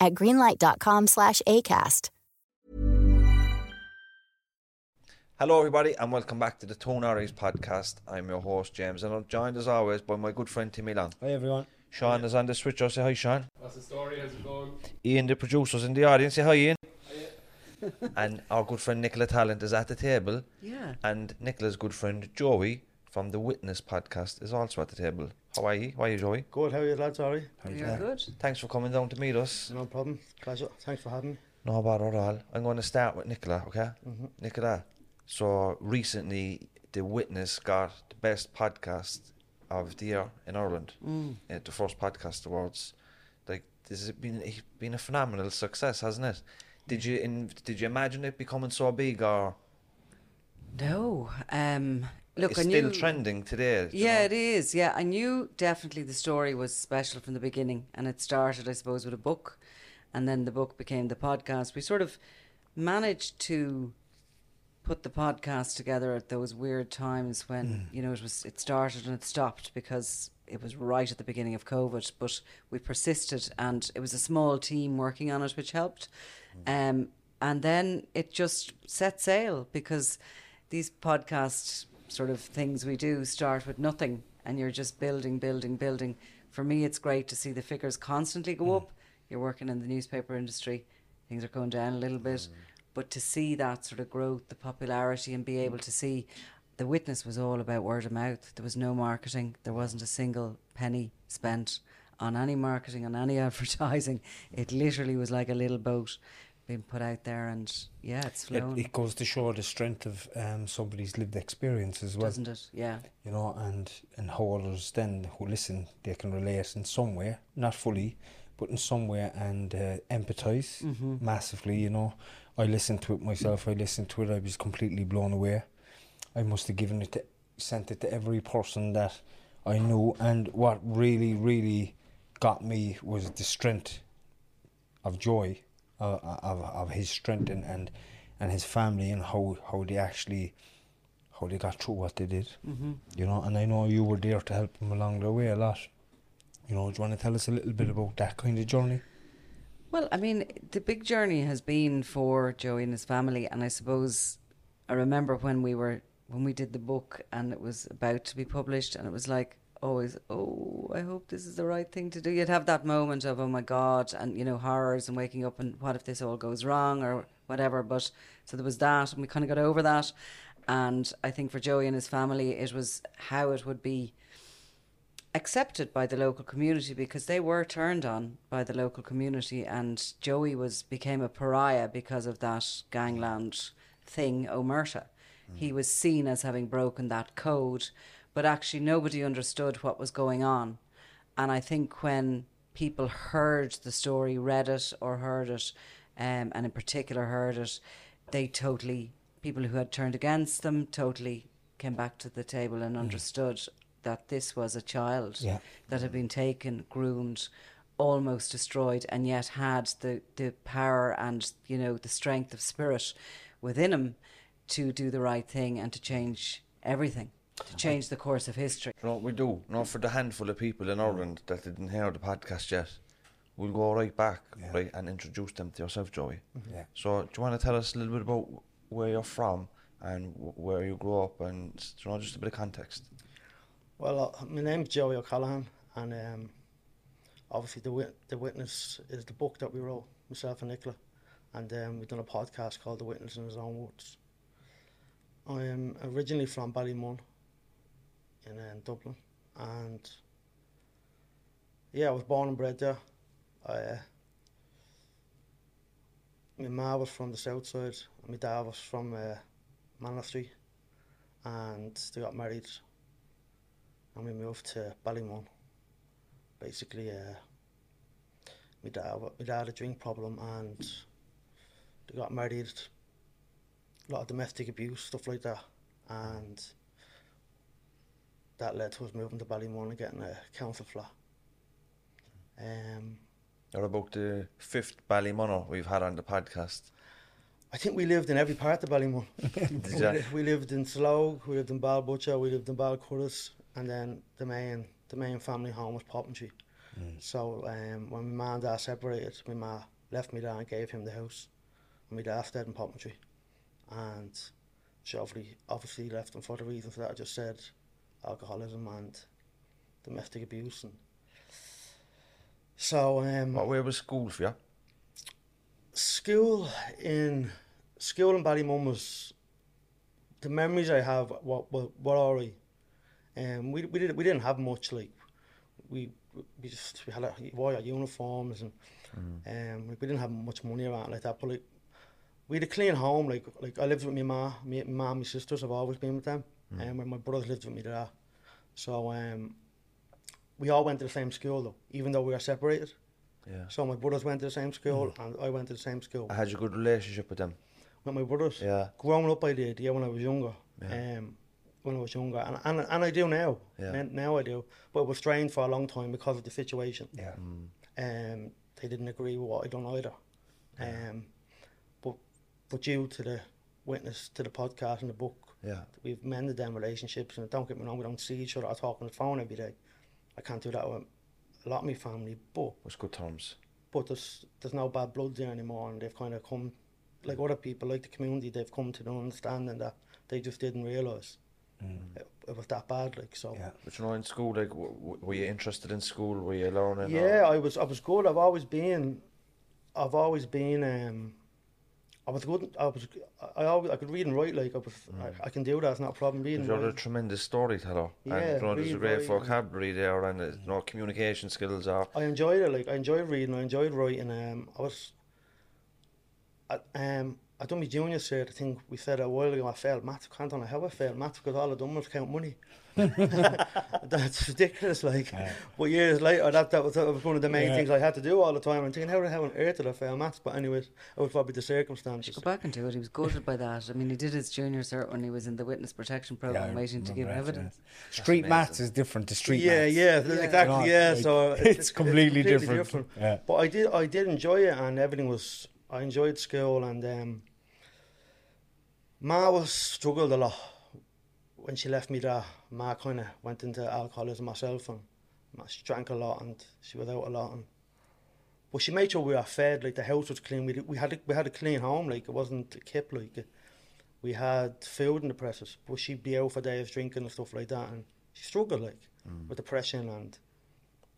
at greenlight.com slash ACAST. Hello, everybody, and welcome back to the Two Norries podcast. I'm your host, James, and I'm joined as always by my good friend Timmy Long. Hi everyone. Sean is on the switcher. Say hi, Sean. What's the story? How's it going? Ian, the producer's in the audience. Say hi, Ian. and our good friend Nicola Tallant is at the table. Yeah. And Nicola's good friend Joey from the Witness podcast is also at the table. How are you? How are you, Joey? Good, how are you lads, Sorry. You're good. Thanks for coming down to meet us. No problem. Pleasure. Thanks for having me. No bother at all. I'm going to start with Nicola, okay? Mm-hmm. Nicola, so recently The Witness got the best podcast of the year in Ireland Mm. at the first podcast awards. Like this has been been a phenomenal success, hasn't it? Did you in, did you imagine it becoming so big or No. Um, look, it's I still trending today? Yeah, know? it is. Yeah, I knew definitely the story was special from the beginning, and it started, I suppose, with a book, and then the book became the podcast. We sort of managed to put the podcast together at those weird times when you know it was it started and it stopped because it was right at the beginning of COVID, but we persisted, and it was a small team working on it, which helped. Um, and then it just set sail because these podcast sort of things we do start with nothing and you're just building, building, building. For me, it's great to see the figures constantly go mm. up. You're working in the newspaper industry, things are going down a little bit. Mm. But to see that sort of growth, the popularity, and be mm. able to see the witness was all about word of mouth. There was no marketing, there wasn't a single penny spent on any marketing, on any advertising. It literally was like a little boat being put out there, and yeah, it's It, it goes to show the strength of um, somebody's lived experience as well. doesn't it? Yeah. You know, and and how others then who listen, they can relate in some way, not fully, but in some way, and uh, empathize Mm-hmm. massively. You know, I listened to it myself. I listened to it. I was completely blown away. I must have given it, to, sent it to every person that I knew, and what really, really got me was the strength of joy, of of his strength and, and and his family, and how how they actually how they got through what they did. Mm-hmm. You know, and I know you were there to help them along the way a lot. You know, do you want to tell us a little bit about that kind of journey? Well, I mean, the big journey has been for Joey and his family, and I suppose I remember when we were when we did the book and it was about to be published, and it was like always, oh, I hope this is the right thing to do. You'd have that moment of oh my god, and you know horrors and waking up and what if this all goes wrong or whatever. But so there was that, and we kind of got over that. And I think for Joey and his family, it was how it would be accepted by the local community because they were turned on by the local community and Joey was became a pariah because of that gangland thing Omerta. He mm. was seen as having broken that code, but actually nobody understood what was going on. And I think when people heard the story, read it or heard it, um, and in particular heard it, they totally people who had turned against them totally came back to the table and understood that this was a child Yeah. that had been taken, groomed, almost destroyed, and yet had the, the power and you know the strength of spirit within him to do the right thing and to change everything, to change the course of history. You know what we do? You know, for the handful of people in Ireland that didn't hear the podcast yet, we'll go right back, Yeah. right, and introduce them to yourself, Joey. Yeah. So, do you want to tell us a little bit about where you're from and wh- where you grew up, and you know, just a bit of context? Well, uh, my name's Joey O'Callaghan, and um, obviously the wit- the witness is the book that we wrote. myself and Nicola, and um, we've done a podcast called The Witness in His Own Words. I am originally from Ballymun in uh, Dublin, and yeah, I was born and bred there. Uh, my ma was from the south side, and my dad was from uh, Manistry, and they got married, and we moved to Ballymun. Basically, uh, my dad, my dad had a drink problem, and they got married. A lot of domestic abuse, stuff like that, and that led to us moving to Ballymun and getting a council flat. Um, Or about the fifth Ballymunner we've had on the podcast. I think we lived in every part of Ballymun. Did we, we lived in Slough, we lived in Balbutcher, we lived in Balcurris, and then the main the main family home was Poppintree. So um, when my ma and dad separated, my ma left me there and gave him the house, and my dad stayed in Poppintree, and she obviously obviously left him for the reasons that I just said, alcoholism and domestic abuse, and so um, What way was school for you? school in school in Ballymun was the memories I have what were, were alright. Um, we we didn't we didn't have much like we we just we had a, we wore our uniforms and um we didn't have much money around like that. But like we had a clean home. Like like I lived with my ma, me, my mom, my sisters. I've always been with them, and when my brothers lived with me there. So um, we all went to the same school though, even though we were separated. Yeah. So my brothers went to the same school, and I went to the same school I had a good relationship with them. with my brothers. Yeah. Growing up, I did. Yeah, when I was younger. Yeah. Um, when I was younger, and and, and I do now. Yeah. Now I do, but it was strained for a long time because of the situation. Yeah. Um, they didn't agree with what I done either. Um, but but due to the witness to the podcast and the book, Yeah. we've mended them relationships. And don't get me wrong, we don't see each other. I talk on the phone every day. I can't do that with a lot of my family, but it's good terms. but there's there's no bad blood there anymore, and they've kind of come, like other people, like the community, they've come to the understanding that they just didn't realise it, it was that bad. Like so, Yeah. But you know, in school, like, w- w- were you interested in school? Were you learning? yeah, or- I was I was good. I've always been, I've always been. um I was good. I was. I always. I could read and write. Like I was. I, I can do that. It's not a problem. Reading. You're a tremendous storyteller. Yeah, and you know, there's a great vocabulary there and you know, communication skills are. I enjoyed it. Like I enjoyed reading. I enjoyed writing. Um, I was. I, um, I done my junior cert. I think we said a while ago. I failed maths. I don't know how I failed maths because all I done was count money. That's ridiculous. Like, but years later, that that was, that was one of the main Yeah. things I had to do all the time. I'm thinking, how the hell on earth did I fail maths? But anyways, it was probably the circumstances. Go back into it. He was gutted by that. I mean, he did his junior cert when he was in the witness protection program, I waiting to give remember that, yeah. evidence. Street maths is different to street yeah, maths. yeah, th- exactly. You yeah, like, so it's completely different. Yeah. But I did, I did enjoy it, and everything was. I enjoyed school, and um, Ma was struggled a lot when she left me there. Ma kind of went into alcoholism herself, and she drank a lot, and she was out a lot, and. But she made sure we were fed, like the house was clean. We we had a, we had a clean home, like it wasn't a kip, like it, we had food in the presses. But she'd be out for days drinking and stuff like that, and she struggled like mm. with depression and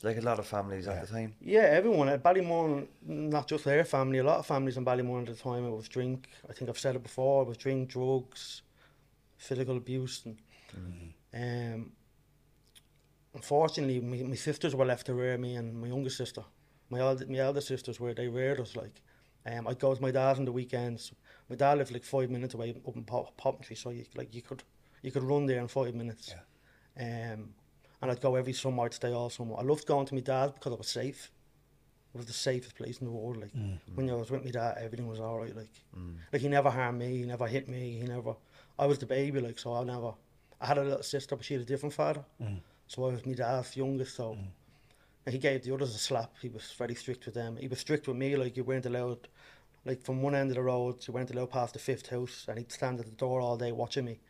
Like a lot of families at the time. yeah, everyone at Ballymun, not just their family, a lot of families in Ballymun at the time, it was drink. I think I've said it before, it was drink, drugs, physical abuse, and um, unfortunately, my, my sisters were left to rear me, and my younger sister, my elder, my elder sisters were they reared us like. Um, I'd go with my dad on the weekends. My dad lived like five minutes away up in Pop- Poppintree, so you like you could you could run there in five minutes. Um, and I'd go every summer, I'd stay all summer. I loved going to my dad's because it was safe. It was the safest place in the world. Like mm. when I was with my dad, everything was all right. Like, mm. like he never harmed me, he never hit me, he never. I was the baby, like so. I never. I had a little sister, but she had a different father. Mm. So I was my dad's youngest. So and he gave the others a slap. He was very strict with them. He was strict with me. Like you weren't allowed. Like from one end of the road, you weren't allowed past the fifth house, and he'd stand at the door all day watching me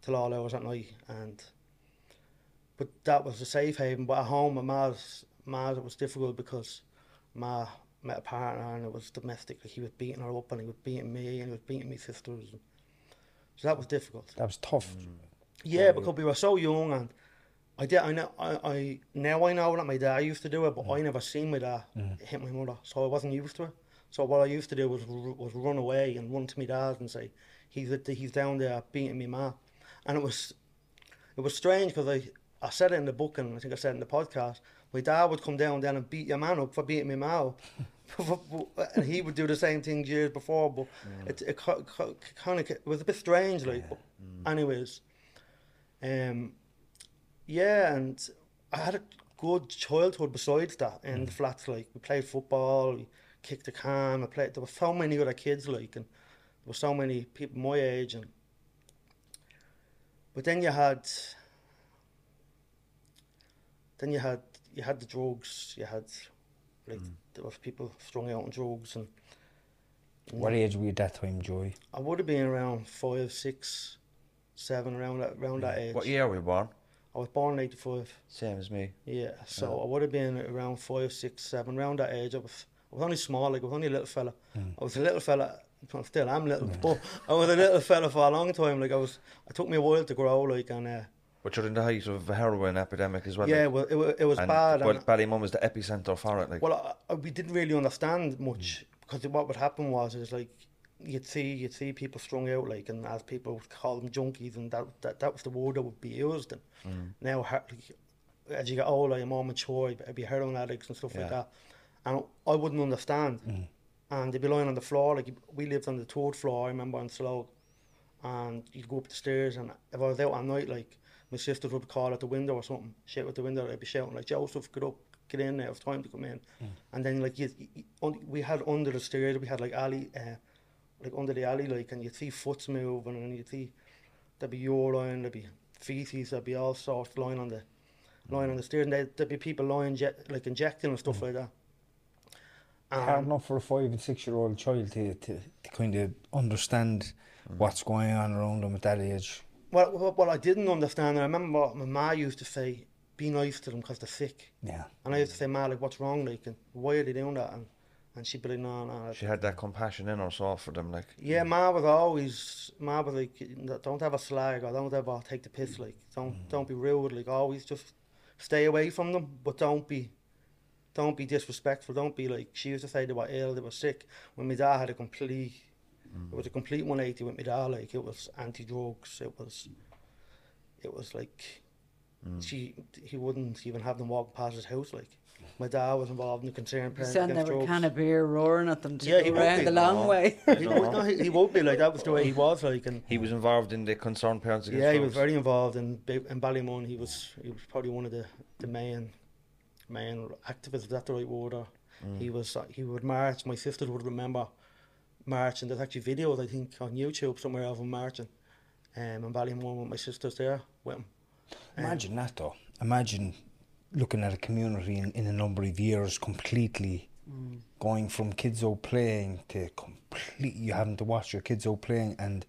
till all hours at night. And but that was a safe haven. But at home, at Ma's, Ma's, it was difficult because Ma met a partner and it was domestic. Like he was beating her up and he was beating me and he was beating my sisters. So that was difficult. That was tough. Mm. Yeah, because we were so young and I did. I know. I, I now I know that my dad used to do it, but I mm. never seen my dad mm. hit my mother, so I wasn't used to it. So what I used to do was was run away and run to my dad and say, "He's he's down there beating me ma," and it was it was strange because I I said it in the book and I think I said it in the podcast. My dad would come down then and beat your man up for beating me out. and he would do the same thing years before, but it, it kind of it was a bit strange, like. But anyways, um, yeah, and I had a good childhood besides that in the flats. Like we played football, we kicked the can. I played. There were so many other kids, like, and there were so many people my age, and but then you had, then you had you had the drugs. You had like mm. there was people strung out on drugs, and What age were you at that time, Joey? I would have been around five, six, seven, around that around that mm. age. What year were you born? I was born in '85. Same as me. Yeah, so I would have been around five, six, seven, around that age. I was, I was only small, like I was only a little fella. Mm. I was a little fella. I still am little, but I was a little fella for a long time. Like I was, it took me a while to grow. Like and uh, But you're in the height of a heroin epidemic as well. yeah, like. well, it, it was and, bad. But and- Ballymun was the epicenter for it. Like, Well, I, I, we didn't really understand much mm. because what would happen was is like you'd see you'd see people strung out like, and as people would call them junkies, and that that, that was the word that would be used. And mm. now, like, as you get older, you're more mature. You'd be heroin addicts and stuff like that. And I wouldn't understand. Mm. And they'd be lying on the floor. Like we lived on the third floor. I remember in Slough, and you'd go up the stairs, and if I was out at night, like my sisters would call at the window or something, shout at the window. They'd be shouting like, "Joseph, get up, get in there! It's time to come in." And then like you, you, we had under the stairs, we had like alley, uh, like under the alley, like, and you'd see foots moving, and you'd see there'd be urine, there'd be feces, there'd be all sorts lying on the lying on the stairs, and there'd, there'd be people lying, jet, like injecting and stuff like that. Hard Um, enough for a five and six year old child to, to, to kind of understand what's going on around them at that age. Well, well, well, I didn't understand. I remember what my ma used to say, "Be nice to them because they're sick." Yeah. And I used to say, "Ma, like, what's wrong? Like, and why are they doing that?" And and she'd be like, "No, no." she had that compassion in her soul for them. Like, Yeah, Ma was always Ma was like, "Don't have a slag or don't ever take the piss. Like, don't mm. don't be rude. Like, always just stay away from them, but don't be." Don't be disrespectful. Don't be like she used to say they were ill, they were sick. When my dad had a complete, it was a complete 180 with my dad. Like it was anti-drugs. It was, it was like she he wouldn't even have them walk past his house. Like my dad was involved in the concerned parents send against them a drugs. can of beer roaring at them to Yeah, go he would around the long No. way. he, would, no, he, he would be like that was the way he was like and he was involved in the concerned parents against yeah he was very involved in Ba- in Ballymun he was he was probably one of the the main main activists is that the right word or he was uh, he would march my sisters would remember marching there's actually videos I think on YouTube somewhere of him marching um, in Ballymun with my sisters there with him Imagine um, that though. Imagine looking at a community in, in a number of years completely mm. going from kids out playing to complete you having to watch your kids out playing and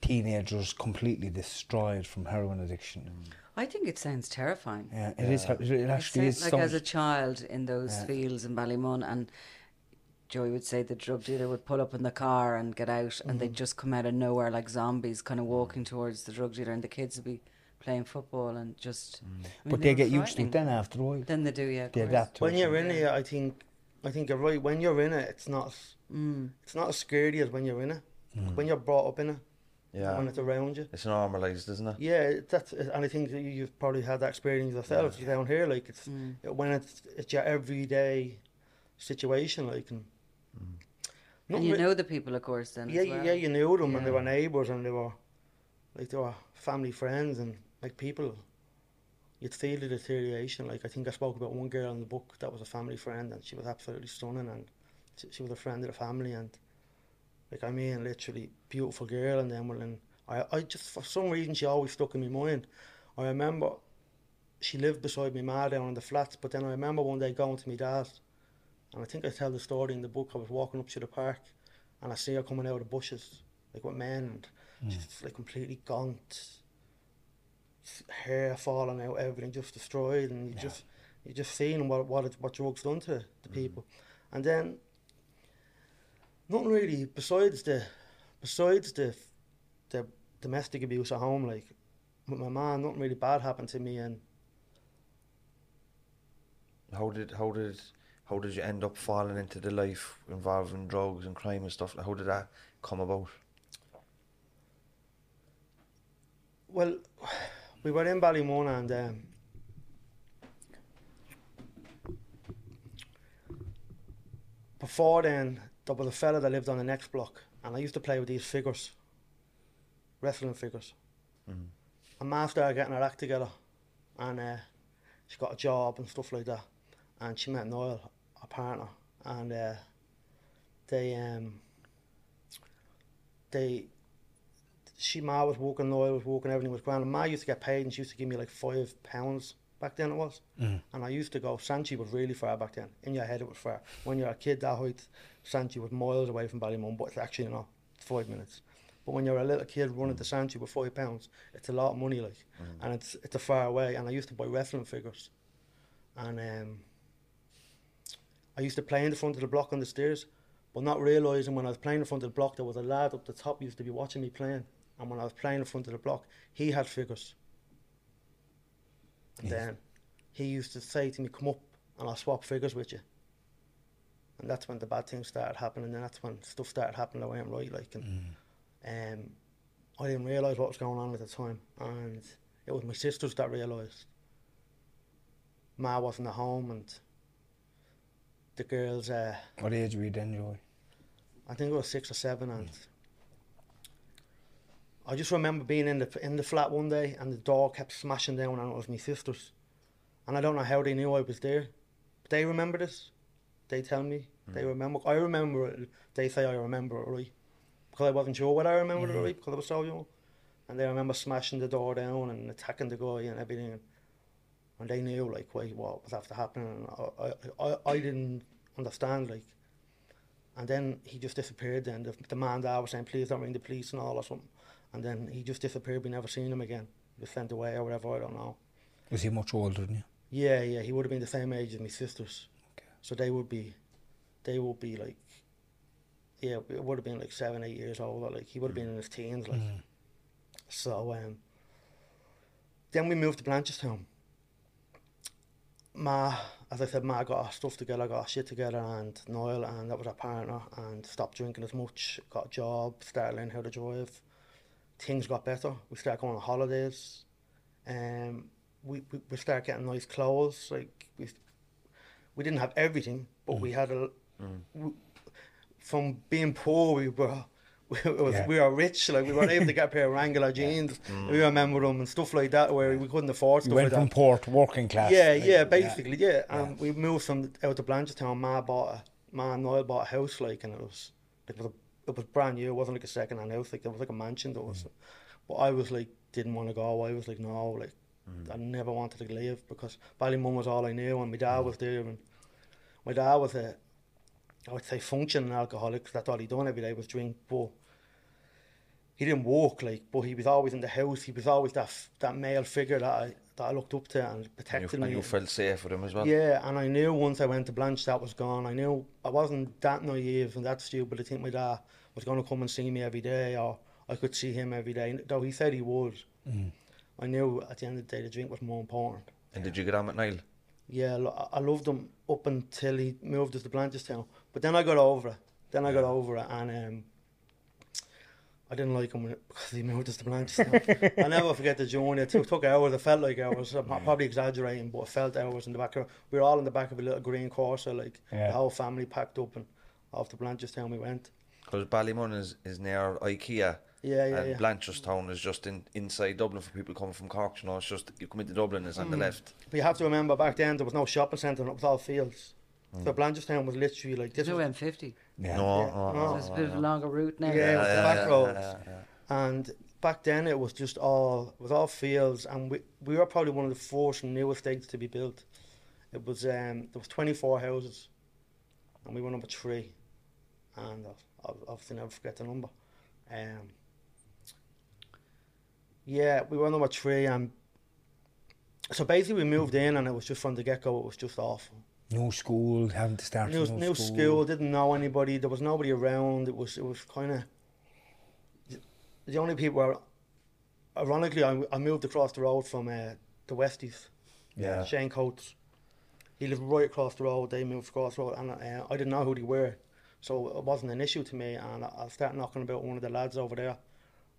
teenagers completely destroyed from heroin addiction. Mm. I think it sounds terrifying. Yeah, it is. It It actually sounds is. like some- as a child in those Yeah. fields in Ballymun, and Joey would say the drug dealer would pull up in the car and get out, and Mm-hmm. they'd just come out of nowhere like zombies, kind of walking towards the drug dealer, and the kids would be playing football and just. I mean, but they were get used to it then after a while. Then they do, yeah. They course. adapt to when it. you're in it I think I think you're right when you're in it it's not Mm. it's not as scary as when you're in it when you're brought up in it Yeah. when it's around you It's normalised, isn't it? Yeah, that's and I think you- you've probably had that experience yourself down here. Like it's Mm. when it's it's your everyday situation. Like and, not And you know the people, of course, then. yeah, well. yeah, you knew them and they were neighbours and they were like they were family friends and like people. You'd feel the deterioration. Like I think I spoke about one girl in the book that was a family friend and she was absolutely stunning and she, she was a friend of the family and like I mean literally beautiful girl and then well and I, I just for some reason she always stuck in my mind. I remember she lived beside me ma down in the flats, but then I remember one day going to my dad's and I think I tell the story in the book. I was walking up to the park and I see her coming out of the bushes, like with men and hmm. she's like completely gaunt, hair falling out, everything just destroyed and you just you just seeing what what it, what drugs done to the hmm. people. And then nothing really besides the besides the the domestic abuse at home, like with my mum, nothing really bad happened to me. And How did how did how did you end up falling into the life involving drugs and crime and stuff? How did that come about? Well, we were in Ballymun and um, before then, there was a fella that lived on the next block, and I used to play with these figures, wrestling figures. And Ma started getting her act together, and uh, she got a job and stuff like that. And she met Noel, partner, and uh, they um, they she Ma was working, Noel was working, everything was grand. And Ma used to get paid, and she used to give me like five pounds back then it was. And I used to go. Santry was really far back then. In your head, it was far. When you're a kid that height, Santry was miles away from Ballymun, but it's actually not five minutes. But when you're a little kid running to Santry with five pounds, it's a lot of money, like, and it's it's a far away. And I used to buy wrestling figures, and um, I used to play in the front of the block on the stairs, but not realising when I was playing in front of the block, there was a lad up the top who used to be watching me playing. And when I was playing in front of the block, he had figures. And then he used to say to me, Come up and I'll swap figures with you. And that's when the bad things started happening, and that's when stuff started happening that weren't right. Like, and um, I didn't realise what was going on at the time, and it was my sisters that realised. Ma wasn't at home, and the girls, uh, What age were you then, Joey? I think it was six or seven, and I just remember being in the in the flat one day, and the door kept smashing down, and it was my sisters, and I don't know how they knew I was there, but they remember this. They tell me. They remember. I remember it. They say I remember it right, because I wasn't sure what I remembered it right? Because I was so young, and they remember smashing the door down and attacking the guy and everything, and they knew like wait what was after happening, and I I, I, I didn't understand like. And then he just disappeared. Then the, the man there was saying, "Please don't ring the police and all or something." And then he just disappeared. We never seen him again. He was sent away or whatever. I don't know. Was he much older than you? Yeah, yeah. He would have been the same age as my sisters. Okay. So they would be, they would be like, yeah, it would have been like seven, eight years older. Like he would have been in his teens. Like, so um. Then we moved to Blanchardstown. Ma, as I said, Ma got her stuff together, got her shit together, and Noel, and that was her partner, and stopped drinking as much, got a job, started learning how to drive. Things got better. We started going on holidays. Um, we, we, we started getting nice clothes. Like we, we didn't have everything, but we had a. We, from being poor, we were. We, was, Yeah. we were rich, like we weren't able to get a pair of Wrangler jeans. Mm. We remember them and stuff like that, where we couldn't afford You stuff went like from that. poor to working class. Yeah, like, yeah, basically, yeah. And we moved from out to Blanchardstown. Ma bought a, Ma and Noel bought a house, like, and it was it was a, it was brand new. It wasn't like a second hand house. Like, it was like a mansion. There was, mm. but I was like, didn't want to go. Away. I was like, no, like, mm. I never wanted to leave because Ballymun was all I knew, and my dad was there, and my dad was a, I would say, functioning alcoholic because that's all he done every day was drink, but he didn't walk like, but he was always in the house. He was always that that male figure that I that I looked up to and And you, protected and you felt safe with him as well. Yeah, and I knew once I went to Blanche that was gone. I knew I wasn't that naive and that stupid to think my dad was going to come and see me every day or I could see him every day. Though he said he would. I knew at the end of the day the drink was more important. And did you get on with Niall? Yeah, I I loved him up until he moved us to Blanchardstown. But then I got over it. Then I got over it and um, I didn't like him when it- because he moved us to Blanchardstown. I never forget the journey. It took, took hours. It felt like hours. I'm probably exaggerating, but it felt hours in the back of We were all in the back of a little green Corsa, like Yeah. the whole family packed up and off to Blanchardstown we went. Because Ballymun is, is near IKEA. Yeah, yeah, and yeah. Blanchardstown is just in inside Dublin for people coming from Cork. You know, it's just you come into Dublin, it's on Mm. the left. But you have to remember back then there was no shopping centre and it was all fields. So Blanchardstown was literally like this. There's no was- M50. Yeah. No, Yeah. no, No. no, There's a bit of a longer route now. Yeah, it was the back yeah, roads. yeah, yeah. And back then it was just all it was all fields, and we we were probably one of the first new estates to be built. It was um there was twenty four houses, and we were number three, and I'll, I'll obviously never forget the number. Um, yeah, we were number three, and so basically we moved in, and it was just from the get go, it was just awful. New school, having to start New, from new school, didn't know anybody. There was nobody around. It was it was kind of the only people were. Ironically, I, I moved across the road from uh, the Westies. Yeah. Shane Coates. he lived right across the road. They moved across the road, and uh, I didn't know who they were, so it wasn't an issue to me. And I, I started knocking about one of the lads over there,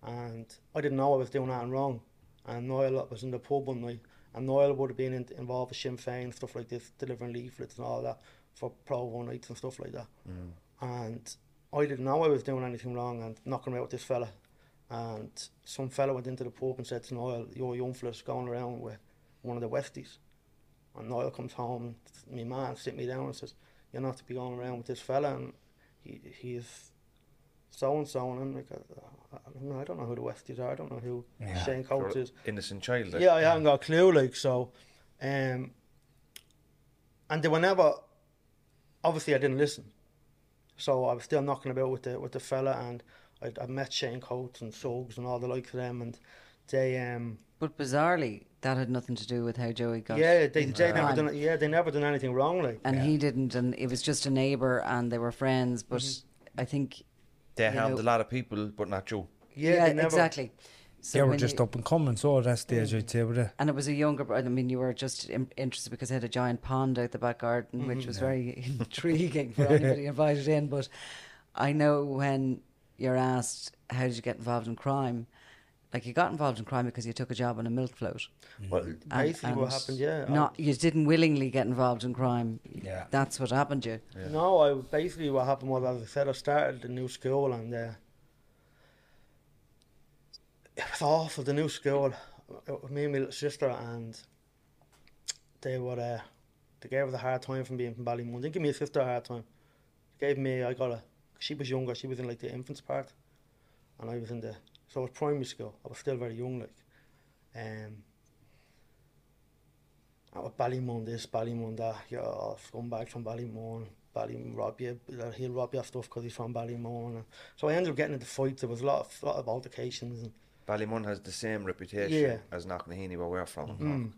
and I didn't know I was doing anything wrong. And Niall was in the pub one night, and Niall would have been in, involved with Sinn Féin stuff like this, delivering leaflets and all that for pro one nights and stuff like that. Mm. And I didn't know I was doing anything wrong and knocking about with this fella. And some fella went into the pub and said to Niall, "Your young fella's going around with one of the Westies." And Noel comes home, and my man sit me down and says, "You're not to be going around with this fella." And he he's so and so, and I'm like, I, I, don't know, I don't know who the Westies are. I don't know who Yeah. Shane Coates is. Innocent child. Like. Yeah, I haven't got a clue. Like so, um, and they were never. Obviously, I didn't listen, so I was still knocking about with the with the fella, and I, I met Shane Coates and Suggs and all the likes of them, and they um But bizarrely, that had nothing to do with how Joey got. yeah they they never done yeah they never done anything wrong like and he didn't, and it was just a neighbour, and they were friends. But Mm-hmm. I think They you harmed know- a lot of people, but not you. yeah, they never, exactly. So they were when just you- up and coming, so at that stage I'd say, were they? And it was a younger brother. I mean, you were just in, interested because it had a giant pond out the back garden, Mm-hmm. which was very intriguing for anybody invited in. But I know when you're asked, how did you get involved in crime? Like, you got involved in crime because you took a job on a milk float. Well, And- basically what happened, yeah. Not, you didn't willingly get involved in crime. Yeah. That's what happened to you. No, I basically what happened was, as I said, I started the new school and uh, it was awful. The new school, me and my little sister, and they were uh, they gave us a hard time from being from Ballymun. They didn't give me a sister a hard time. They gave me, I got a. She was younger. She was in like the infants part, and I was in the so it was primary school. I was still very young, like. Um, I was Ballymun this, Ballymun that, yeah, oh, scumbags from Ballymun, Ballymun rob you, uh, he'll rob your stuff because he's from Ballymun. So I ended up getting into fights, there was a lot of, lot of altercations. And, Ballymun has the same reputation Yeah. as Knocknaheeny, where we're from. Mm.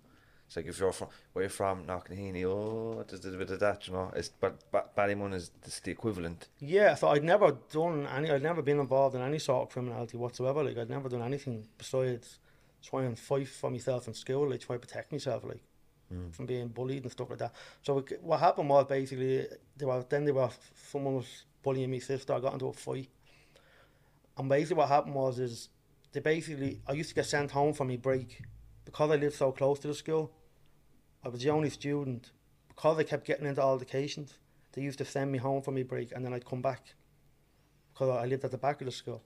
It's like if you're from where you're from, Knocknaheeny, oh, there's a bit of that, you know. It's but ba- Ballymun is it's the equivalent. yeah, so I'd never done any, I'd never been involved in any sort of criminality whatsoever, like I'd never done anything besides try and fight for myself in school, like try to protect myself, like. Hmm. From being bullied and stuff like that. So it, what happened was basically they were then they were someone was bullying me sister. I got into a fight, and basically what happened was is they basically I used to get sent home for my break because I lived so close to the school. I was the only student because I kept getting into all the altercations. They used to send me home for my break, and then I'd come back because I lived at the back of the school.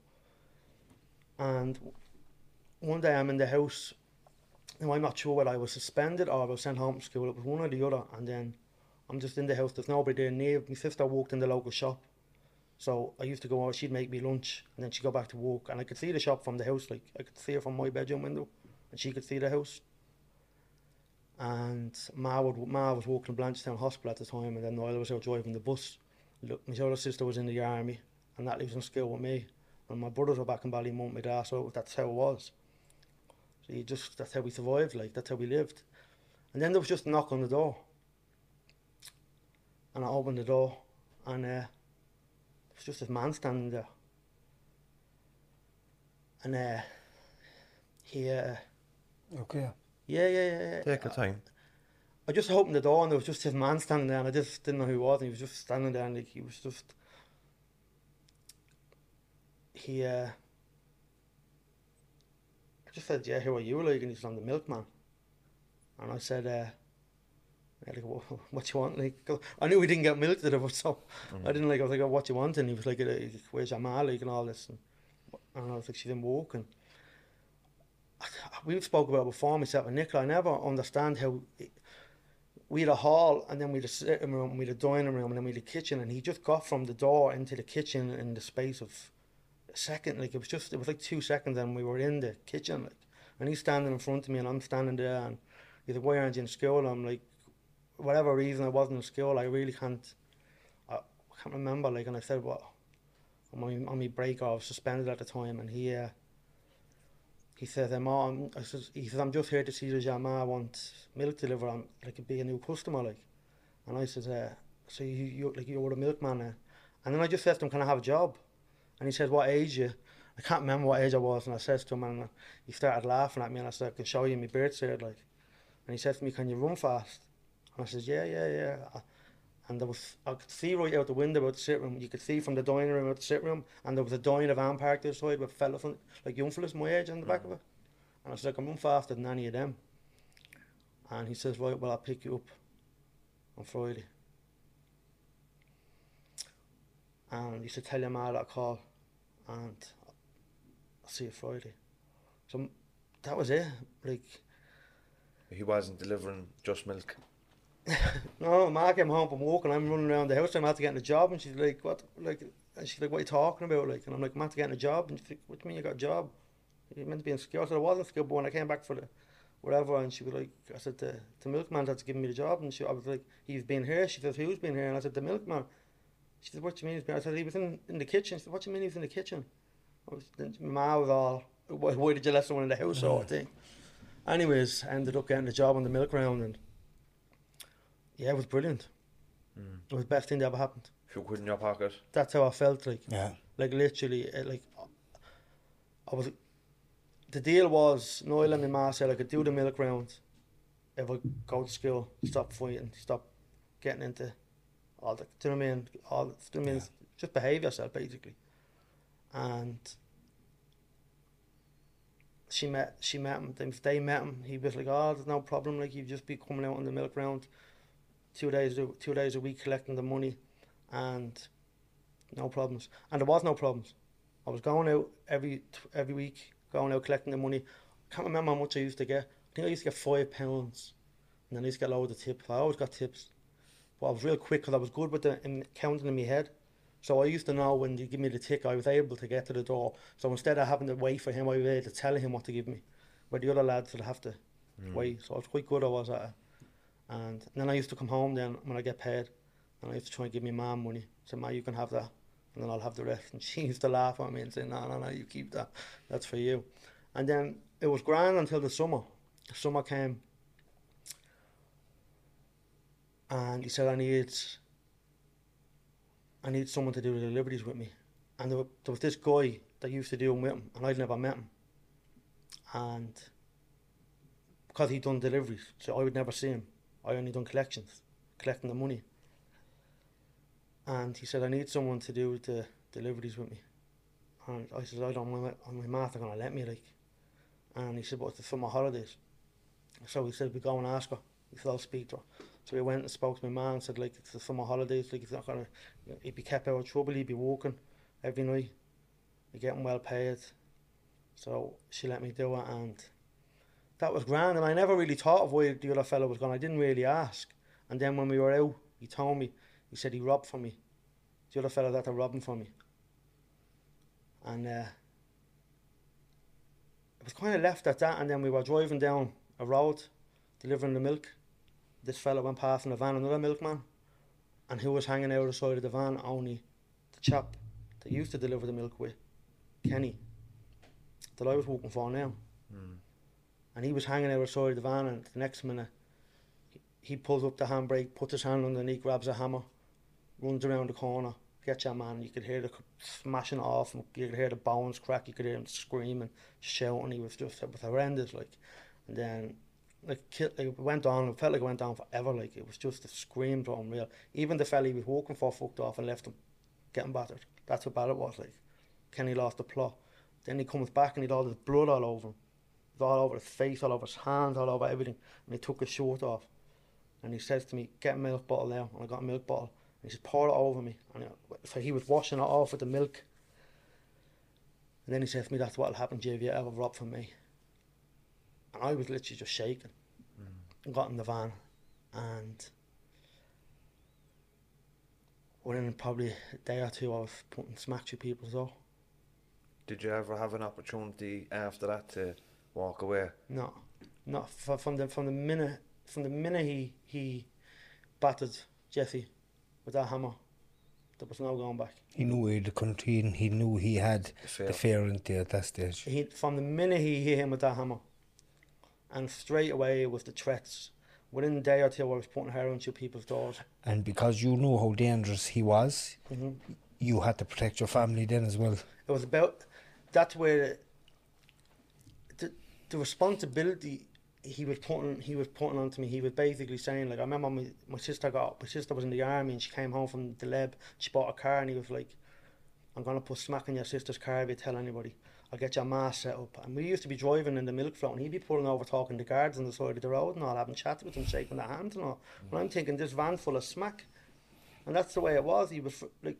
And one day I'm in the house. Now I'm not sure whether I was suspended or I was sent home from school. It was one or the other, and then I'm just in the house. There's nobody there near. My sister walked in the local shop, so I used to go over. She'd make me lunch, and then she'd go back to work, and I could see the shop from the house. Like I could see her from my bedroom window, and she could see the house. And Ma would Ma was working in Blanchetown Hospital at the time, and then Noel was out driving the bus. Look, my other sister was in the army, and that lives in school with me. And my brothers were back in Ballymun with my dad, so that's how it was. So you just that's how we survived, like that's how we lived. And then there was just a knock on the door. And I opened the door and uh, was just this man standing there. And uh, he uh, Okay. yeah, yeah, yeah, yeah. Take your time. I just opened the door and there was just this man standing there and I just didn't know who he was and he was just standing there and like, he was just he uh I just said, Yeah, who are you like? And he said, I'm the milkman. And I said, uh yeah, like, what, what you want? Like, 'cause I knew we didn't get milk today, but so I didn't like. I was like, oh, "What you want?" And he was like, "Where's your ma?" Like, and all this. And, and I was like, "She's in work." And we've spoke about before myself and Nicola. I never understand how it, we had a hall and then we had a sitting room, we had a dining room, and then we had a kitchen. And he just got from the door into the kitchen in the space of a second. Like it was just, it was like two seconds, and we were in the kitchen. Like, and he's standing in front of me, and I'm standing there, and he's like, "Why aren't you in school?" I'm like, whatever reason I wasn't in school, I really can't. I can't remember. Like, and I said, "What?" On my on my break, I was suspended at the time, and he. Uh, he oh, I'm, I says, he says, I'm just here to see the your I want milk delivered, I'm, like, be a new customer, like. And I says, uh, so you, you, like, you're a milkman, uh. And then I just said to him, can I have a job? And he says, what age you? I can't remember what age I was, and I says to him, and he started laughing at me, and I said, I can show you my birth cert, like. And he said to me, can you run fast? And I says, yeah, yeah, yeah. And there was, I could see right out the window out the sit room. You could see from the dining room out the sit room, and there was a Dyna van parked outside with fellas, on, like young fellas my age on the back of it. And I was like, I'm faster than any of them. And he says, right, well, I'll pick you up on Friday. And he said, tell your ma that I call, and I'll see you Friday. So that was it. Like, He wasn't delivering just milk. no, Ma came home from work and I'm running around the house. I'm after getting a job, and she's like, "What?" Like, and she's like, "What are you talking about?" Like, and I'm like, "I'm after getting a job." And she's like, "What do you mean you got a job? You meant to be in school?" I said, "I was in school, but when I came back for the whatever," and she was like, "I said the the milkman that's giving me the job," and she, I was like, "He's been here." She said, "Who's been here?" And I said, "The milkman." She said, "What do you mean he's been?" I said, "He was in, in the kitchen." She said, "What do you mean he was in the kitchen?" I was, then my ma was all, "Why, why did you let someone in the house?" Sort of mm-hmm. thing. Anyways, I ended up getting the job on the milk round, and yeah, it was brilliant. Mm. It was the best thing that ever happened. If you quit in your pocket. That's how I felt like. Yeah. Like literally, it, like I was. The deal was Noel and my ma said I could do the milk round if I go to school, stop fighting, stop getting into all the. Do you know what I mean? All the, do you know what I mean? Just behave yourself, basically. And she met she met him. If they met him, he was like, "Oh, there's no problem. Like you just be coming out on the milk round, two days a- two days a week collecting the money, and no problems. And there was no problems. I was going out every every week, going out collecting the money. Can't remember how much I used to get. I think I used to get five pounds, and then I used to get loads of tips. I always got tips, but I was real quick because I was good with the in, counting in my head. So I used to know when you give me the tick, I was able to get to the door. So instead of having to wait for him, I was able to tell him what to give me. Where the other lads would have to mm. wait. So I was quite good. I was at it. And then I used to come home then when I get paid, and I used to try and give me mum money. So ma, you can have that, and then I'll have the rest. And she used to laugh at me and say, no, no, no, you keep that. That's for you. And then it was grand until the summer. Summer came, and he said, I need, I need someone to do the deliveries with me. And there, wa- there was this guy that used to do them with him, and I'd never met him. And because he'd done deliveries, so I would never see him. I only done collections, collecting the money. And he said, I need someone to do the deliveries with me. And I said, I don't know, my math are going to let me, like. And he said, but it's the summer holidays. So he said, we go and ask her. He said, I'll speak to her. So we went and spoke to my man and said, like, it's the summer holidays, like, he's not going to, he'd be kept out of trouble, he'd be walking every night. He'd getting well paid. So she let me do it, and that was grand. And I never really thought of where the other fellow was gone. I didn't really ask. And then when we were out, he told me, he said he robbed for me. The other fellow that had robbing for me. And uh, was kind of left at that. And then we were driving down a road, delivering the milk. This fellow went past in the van, another milkman. And who was hanging out the side of the van? Only the chap that used to deliver the milk with, Kenny, that I was working for now. And he was hanging out side the van, and the next minute, he, pulls up the handbrake, puts his hand underneath, grabs a hammer, runs around the corner, gets your man. You could hear the smashing off, you could hear the bones crack, you could hear him screaming, shouting. He was just, it was horrendous, like. And then, like, it went on, it felt like it went on forever, like, it was just, the screams were unreal. Even the fella he was walking for fucked off and left him getting battered. That's how bad it was, like. Kenny lost the plot. Then he comes back and he'd all this blood all over him. All over his face, all over his hands, all over everything. And he took his shirt off. And he says to me, get a milk bottle now. And I got a milk bottle. And he says, pour it over me. And so he was washing it off with the milk. And then he says to me, that's what'll happen, Jay, if you ever rob from me. And I was literally just shaking. Mm. And got in the van. And within probably a day or two, I was putting smack through people's door. Did you ever have an opportunity after that to walk away? No, not f- from the from the minute from the minute he he battered Jesse with that hammer. There was no going back. He knew he had the country and he knew he had The fear. the fear in there at that stage. He from the minute he hit him with that hammer, and straight away with the threats. Within a day or two, I was putting heroin through people's doors. And because you knew how dangerous he was, hmm you had to protect your family then as well. It was about that's where the, responsibility he was putting he was putting onto me. He was basically saying like I remember my, my sister got my sister was in the army and she came home from the lab. She bought a car and he was like, "I'm gonna put smack in your sister's car if you tell anybody. I'll get your mask set up." And we used to be driving in the milk float and he'd be pulling over talking to guards on the side of the road and all, having chats with them, shaking their hands and all. And I'm thinking this van full of smack, and that's the way it was. He was like,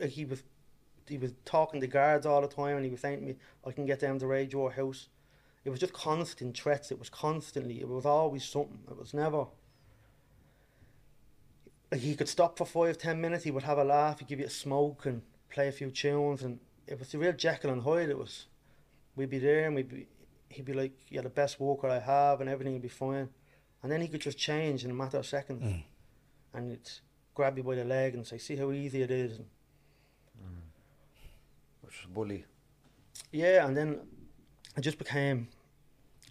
like he was. He was talking to guards all the time, and he was saying to me, "I can get down to raid your house." It was just constant threats. It was constantly. It was always something. It was never. He could stop for five, ten minutes. He would have a laugh. He'd give you a smoke and play a few tunes, and it was the real Jekyll and Hyde. It was. We'd be there, and we'd be. He'd be like, "You're the best walker I have," and everything would be fine. And then he could just change in a matter of seconds, Mm. and it's grab you by the leg and say, "See how easy it is." And Which was bully. Yeah, and then it just became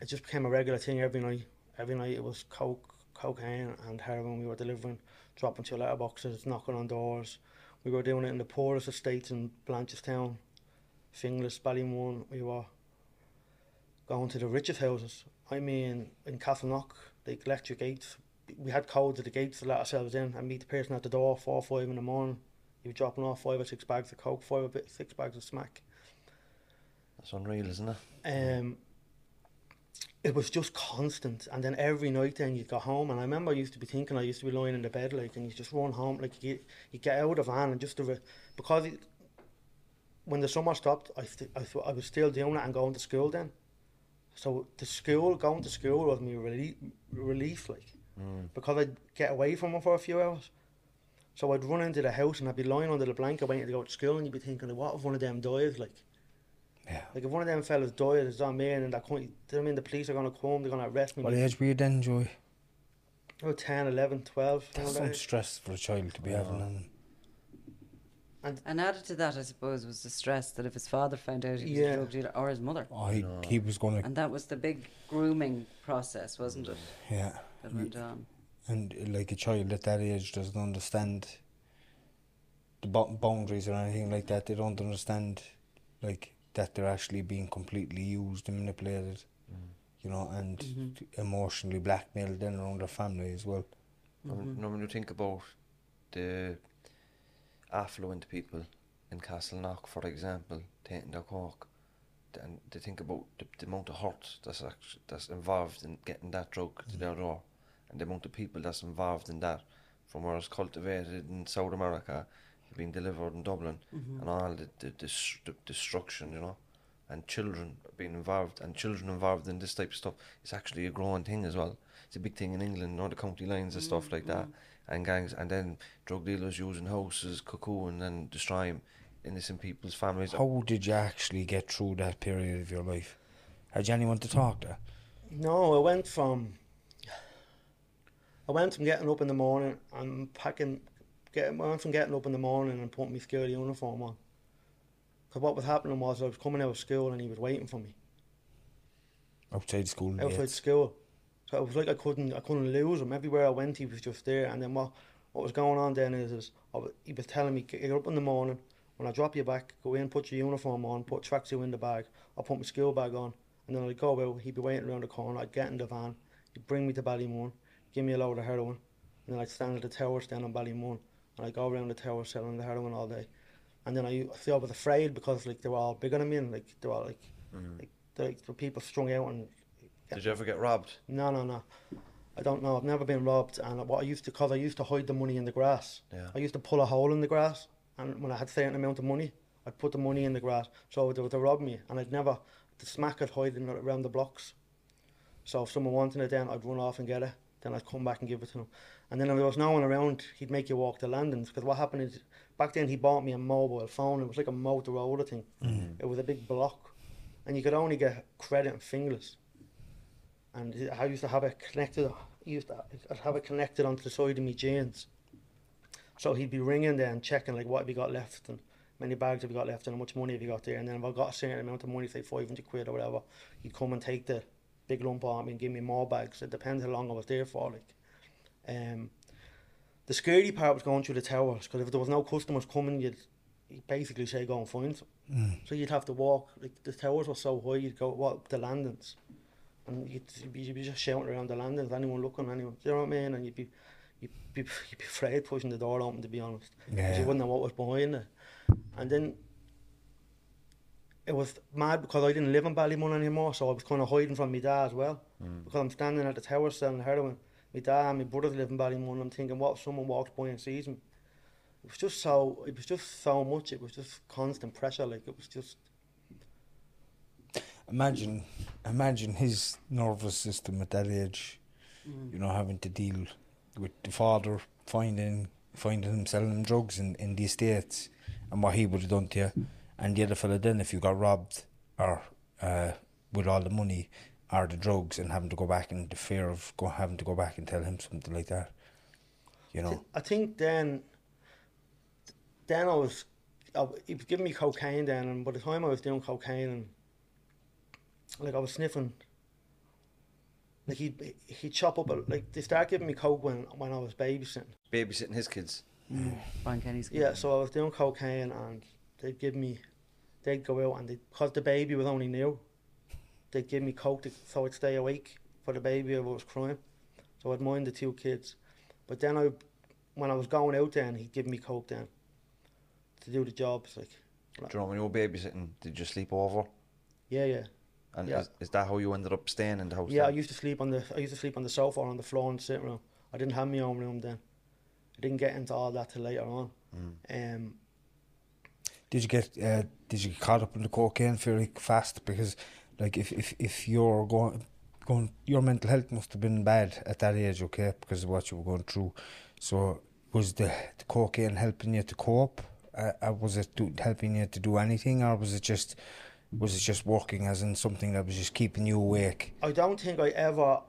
it just became a regular thing every night. Every night it was coke, cocaine, and heroin. We were delivering, dropping to letterboxes, knocking on doors. We were doing it in the poorest estates in Blanchardstown, Finglas, Ballymore. We were going to the richest houses. I mean, in Castleknock, they the electric gates. We had codes at the gates to let ourselves in and meet the person at the door four, five in the morning. He was dropping off five or six bags of coke, five or six bags of smack. That's unreal, isn't it? um, it was just constant. And then every night, then you'd go home. And I remember I used to be thinking, I used to be lying in the bed, like, and you just run home, like, you, you get out of the van and just, re- because it, when the summer stopped, I, st- I, th- I was still doing it and going to school then. So the school, going to school was my relief, relief like, because I'd get away from it for a few hours. So I'd run into the house and I'd be lying under the blanket waiting to go to school, and you'd be thinking, what if one of them dies, like. Yeah. Like if one of them fellas died, it's on me, and that can't, I mean the police are gonna come, they're gonna arrest me. What age were you then, Joey? Oh, 10, 11, 12. That's around some that stress for a child to be having. And And added to that, I suppose, was the stress that if his father found out he was Yeah. a drug dealer or his mother. oh, he, he was going to, And that was the big grooming process, wasn't it? yeah. That went on. And like a child at that age doesn't understand the bo- boundaries or anything like that. They don't understand like that they're actually being completely used and manipulated, mm. you know, and mm-hmm. emotionally blackmailed then around their family as well. You know, when you mm-hmm. think about the affluent people in Castleknock, for example, taking their coke, and they think about the, the amount of hurt that's actually, that's involved in getting that drug to mm. their door, and the amount of people that's involved in that, from where it's cultivated in South America, being delivered in Dublin, mm-hmm. and all the, the, the, the destruction, you know, and children being involved, and children involved in this type of stuff, it's actually a growing thing as well. It's a big thing in England, you know, the county lines and stuff like that, mm-hmm. and gangs, and then drug dealers using houses, cuckooing, and destroying innocent people's families. How did you actually get through that period of your life? Had you anyone to talk to? No, I went from. I went from getting up in the morning and packing. Getting, I went from getting up in the morning and putting my school uniform on. Because what was happening was I was coming out of school and he was waiting for me Outside school outside gates? school. So it was like I couldn't, I couldn't lose him. Everywhere I went, he was just there. And then what, what was going on then is, is I wa- he was telling me, get up in the morning. When I drop you back, go in, put your uniform on, put tracksuit in the bag. I'll put my school bag on, and then I'd go out. He'd be waiting around the corner. I'd get in the van. He'd bring me to Ballymun, give me a load of heroin, and then I'd stand at the tower stand on Ballymun, and I'd go around the tower selling the heroin all day. And then I, see, I was afraid because like they were all bigger than me, and like they were all, like, mm-hmm. like, they're, like the people strung out and Did you ever get robbed? no, no, no. I don't know. I've never been robbed, and what I used to, cause I used to hide the money in the grass. Yeah. I used to pull a hole in the grass, and when I had a certain amount of money, I'd put the money in the grass. So they would rob me, and I'd never the smack I'd hide in around the blocks. So if someone wanted it, then I'd run off and get it. Then I'd come back and give it to him. And then if there was no one around, he'd make you walk the landings. Because what happened is, back then he bought me a mobile phone. It was like a Motorola thing. Mm-hmm. It was a big block, and you could only get credit and fingerless and I used to have it connected. I used to I'd have it connected onto the side of my jeans. So he'd be ringing there and checking like what have you got left and many bags have you got left and how much money have you got there. And then if I got a certain amount of money, say five hundred quid or whatever, he'd come and take the big lump on me and give me more bags. It depends how long I was there for. Like, um, the scary part was going through the towers because if there was no customers coming, you'd, you'd basically say go and find some. So you'd have to walk. Like the towers were so high, you'd go walk up the landings and you'd, you'd, be, you'd be just shouting around the landing, if anyone looking, anyone, do you know what I mean? And you'd be, you'd be, you'd be afraid pushing the door open, to be honest. Yeah. you wouldn't know what was behind it. And then it was mad because I didn't live in Ballymun anymore, so I was kind of hiding from my dad as well. Mm. Because I'm standing at the tower selling heroin. My dad and my brothers live in Ballymun. I'm thinking, what if someone walks by and sees me? It was just so. It was just so much. It was just constant pressure. Like it was just. Imagine, imagine his nervous system at that age. Mm. You know, having to deal with the father finding finding him selling drugs in, in the estates, and what he would have done to you, and the other fella then if you got robbed or uh, with all the money or the drugs and having to go back and the fear of go, having to go back and tell him something like that. You know, I think then. Then I was, I, he was giving me cocaine then, and by the time I was doing cocaine, and like I was sniffing. Like he'd he'd chop up a, like they started giving me coke when when I was babysitting. Babysitting his kids. Brian Kenny's. Yeah, so I was doing cocaine and they'd give me, they'd go out and they because the baby was only new, they'd give me coke to, so I'd stay awake for the baby if I was crying. So I'd mind the two kids, but then I, when I was going out then he'd give me coke then, to do the jobs like, Do you know when you were babysitting, did you sleep over? yeah yeah. And Yeah. is, is that how you ended up staying in the house? Yeah, I used to sleep on the I used to sleep on the sofa or on the floor in the sitting room. I didn't have my own room then. I didn't get into all that till later on. Um, Did you get uh, did you get caught up in the cocaine fairly fast? Because like if if, if you're going going your mental health must have been bad at that age, okay, because of what you were going through. So was the, the cocaine helping you to cope? Uh, uh, was it do, helping you to do anything, or was it just was it just working as in something that was just keeping you awake? I don't think I ever.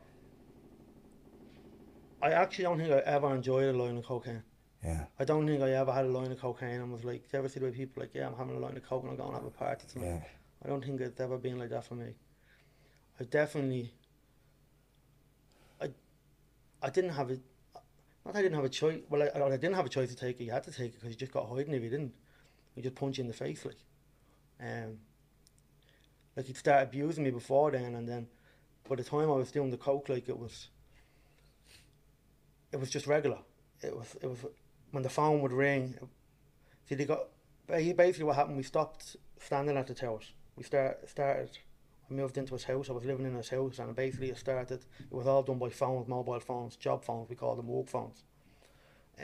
I actually don't think I ever enjoyed a line of cocaine. Yeah, I don't think I ever had a line of cocaine and was like, do you ever see the way people like, yeah, I'm having a line of coke and I'm going to have a party tonight. yeah. I don't think it's ever been like that for me. I definitely. I, I didn't have a, not that I didn't have a choice. Well, I, I didn't have a choice to take it. You had to take it because you just got hiding if you didn't. You just punch you in the face, like. Um. Like he'd start abusing me before then, and then, by the time I was doing the coke, like it was. It was just regular. It was. It was when the phone would ring. See, they got. ba- Basically, what happened? We stopped standing at the towers. We start started. I moved into his house. I was living in his house, and basically it started. It was all done by phones, mobile phones, job phones. We call them work phones.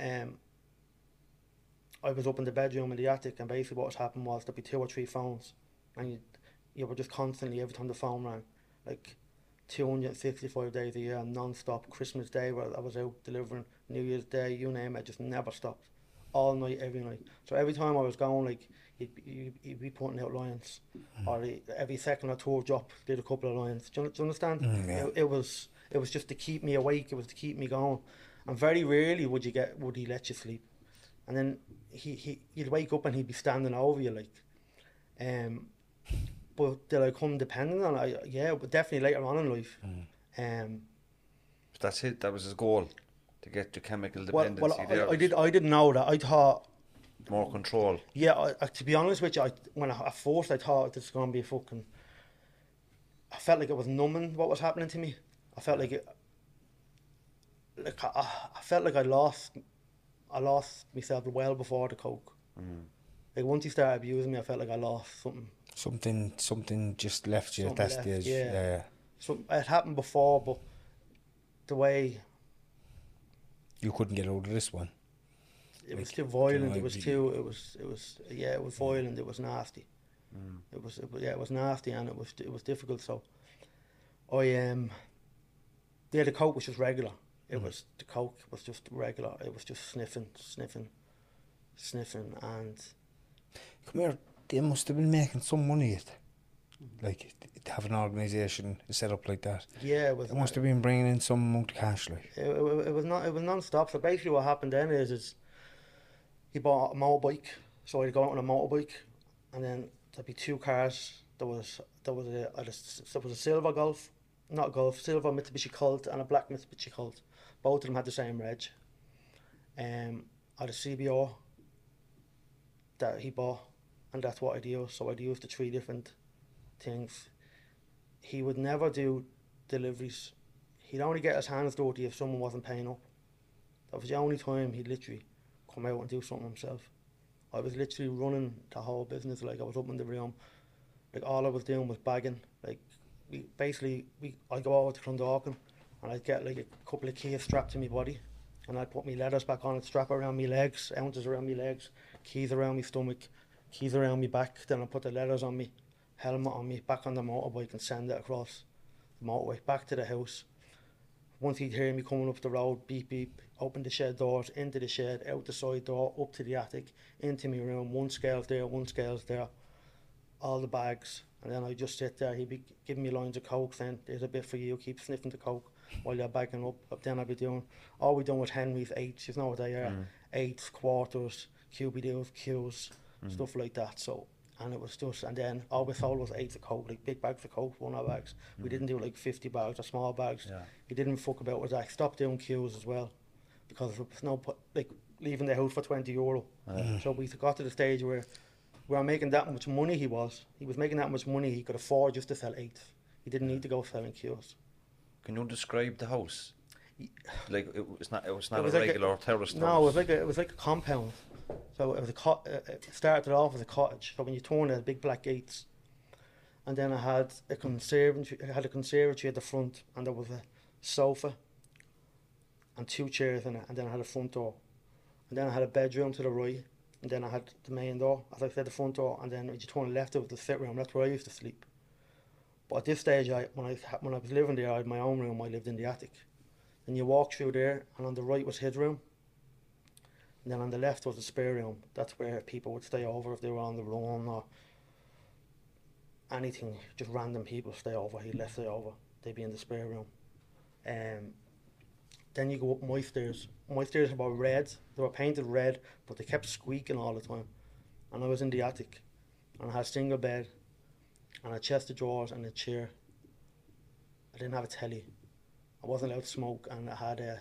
Um. I was up in the bedroom in the attic, and basically what was happening was there'd be two or three phones, and you, you were just constantly every time the phone rang, like 265 days a year, non-stop. Christmas Day, where I was out delivering, New Year's Day, you name it, just never stopped, all night, every night. So every time I was going, like he'd, be- you'd, you'd be putting out lines, or he- every second or two drop, did a couple of lines. Do you, do you understand? Mm, yeah. it, it was it was just to keep me awake. It was to keep me going. And very rarely would you get would he let you sleep. And then he, he you'd wake up and he'd be standing over you like. Um, but did I come dependent on it? I, yeah, but definitely later on in life. Um, That's it. That was his goal, to get to chemical dependency. well, there. I, I did I didn't know that. I thought more control. Yeah, I, I, to be honest with you, I, when I, at first I thought this was going to be a fucking. I felt like it was numbing what was happening to me. I felt like it. Like I, I felt like I lost, I lost myself well before the coke. Mm. Like once he started abusing me, I felt like I lost something. Something something just left you Something at that left, stage. yeah. yeah. So it happened before, but the way You couldn't get out of this one. it was too violent. know, It was like, too. It was. It was. Yeah, it was violent. It was nasty. It was. It was. Yeah, it was nasty, and it was. It was difficult. So, I um. Yeah, the coke was just regular. It was the coke was just regular. It was just sniffing, sniffing, sniffing, and Come here, they must have been making some money at like to have an organisation set up like that. yeah, it. They must have been bringing in some amount of cash, like. It, it, it was not. It was non-stop. So basically, what happened then is, is he bought a motorbike. So he'd go out on a motorbike, and then there'd be two cars. There was there was a, a there was a silver Golf, not Golf, silver Mitsubishi Colt and a black Mitsubishi Colt. Both of them had the same reg. Um, I had a CBO that he bought, and that's what I'd use. So I'd use the three different things. He would never do deliveries. He'd only get his hands dirty if someone wasn't paying up. That was the only time he'd literally come out and do something himself. I was literally running the whole business. Like I was up in the room. Like all I was doing was bagging. Like we basically we I go over to Clondalkin and I'd get like a couple of keys strapped to my body and I'd put my leathers back on and strap around my legs, ounces around my legs, keys around my stomach, keys around my back. Then I put the leathers on me, helmet on me, back on the motorbike and send it across the motorway back to the house. Once he'd hear me coming up the road, beep beep, open the shed doors, into the shed, out the side door, up to the attic, into my room. One scale's there, one scale's there, all the bags, and then I just sit there. He'd be giving me lines of coke. Then there's a bit for you. Keep sniffing the coke while you're bagging up. But then I'd be doing all we done with Henry's eights. You know what they are? Mm. Eights, quarters, QBDs, Qs, mm. stuff like that. So. And it was just, and then all we sold was eights of coke, like big bags of coke, one of bags. We mm-hmm. didn't do like 50 bags or small bags. Yeah. He didn't fuck about with that. He stopped doing queues as well because there was no, pu- like, leaving the house for 20 euro. Mm. So we got to the stage where we were making that much money he was. He was making that much money he could afford just to sell eights. He didn't need to go selling queues. Can you describe the house? Like it was not. It was not It was a like a- regular terrace No, house. it was like a, it was like a compound. So it was a co- uh, it started off as a cottage. So when you turn it, big black gates, and then I had a conservatory. I had a conservatory at the front, and there was a sofa and two chairs in it, and then I had a front door, and then I had a bedroom to the right, and then I had the main door. As I said, the front door, and then when you turn left, it was the sit room. That's where I used to sleep. But at this stage, I when I when I was living there, I had my own room. I lived in the attic. Then you walk through there, and on the right was his room. And then on the left was the spare room. That's where people would stay over if they were on the run or anything. Just random people stay over. He left stay over. They'd be in the spare room. Um, then you go up my stairs. My stairs were red. They were painted red, but they kept squeaking all the time. And I was in the attic. And I had a single bed, and a chest of drawers, and a chair. I didn't have a telly. I wasn't allowed to smoke, and I had a.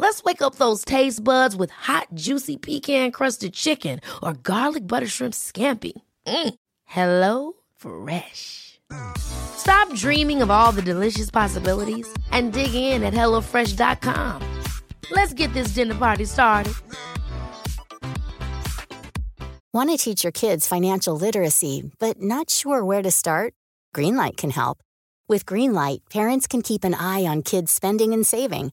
Let's wake up those taste buds with hot, juicy pecan-crusted chicken or garlic butter shrimp scampi. Mm. Hello Fresh. Stop dreaming of all the delicious possibilities and dig in at HelloFresh.com. Let's get this dinner party started. Want to teach your kids financial literacy, but not sure where to start? Greenlight can help. With Greenlight, parents can keep an eye on kids' spending and saving,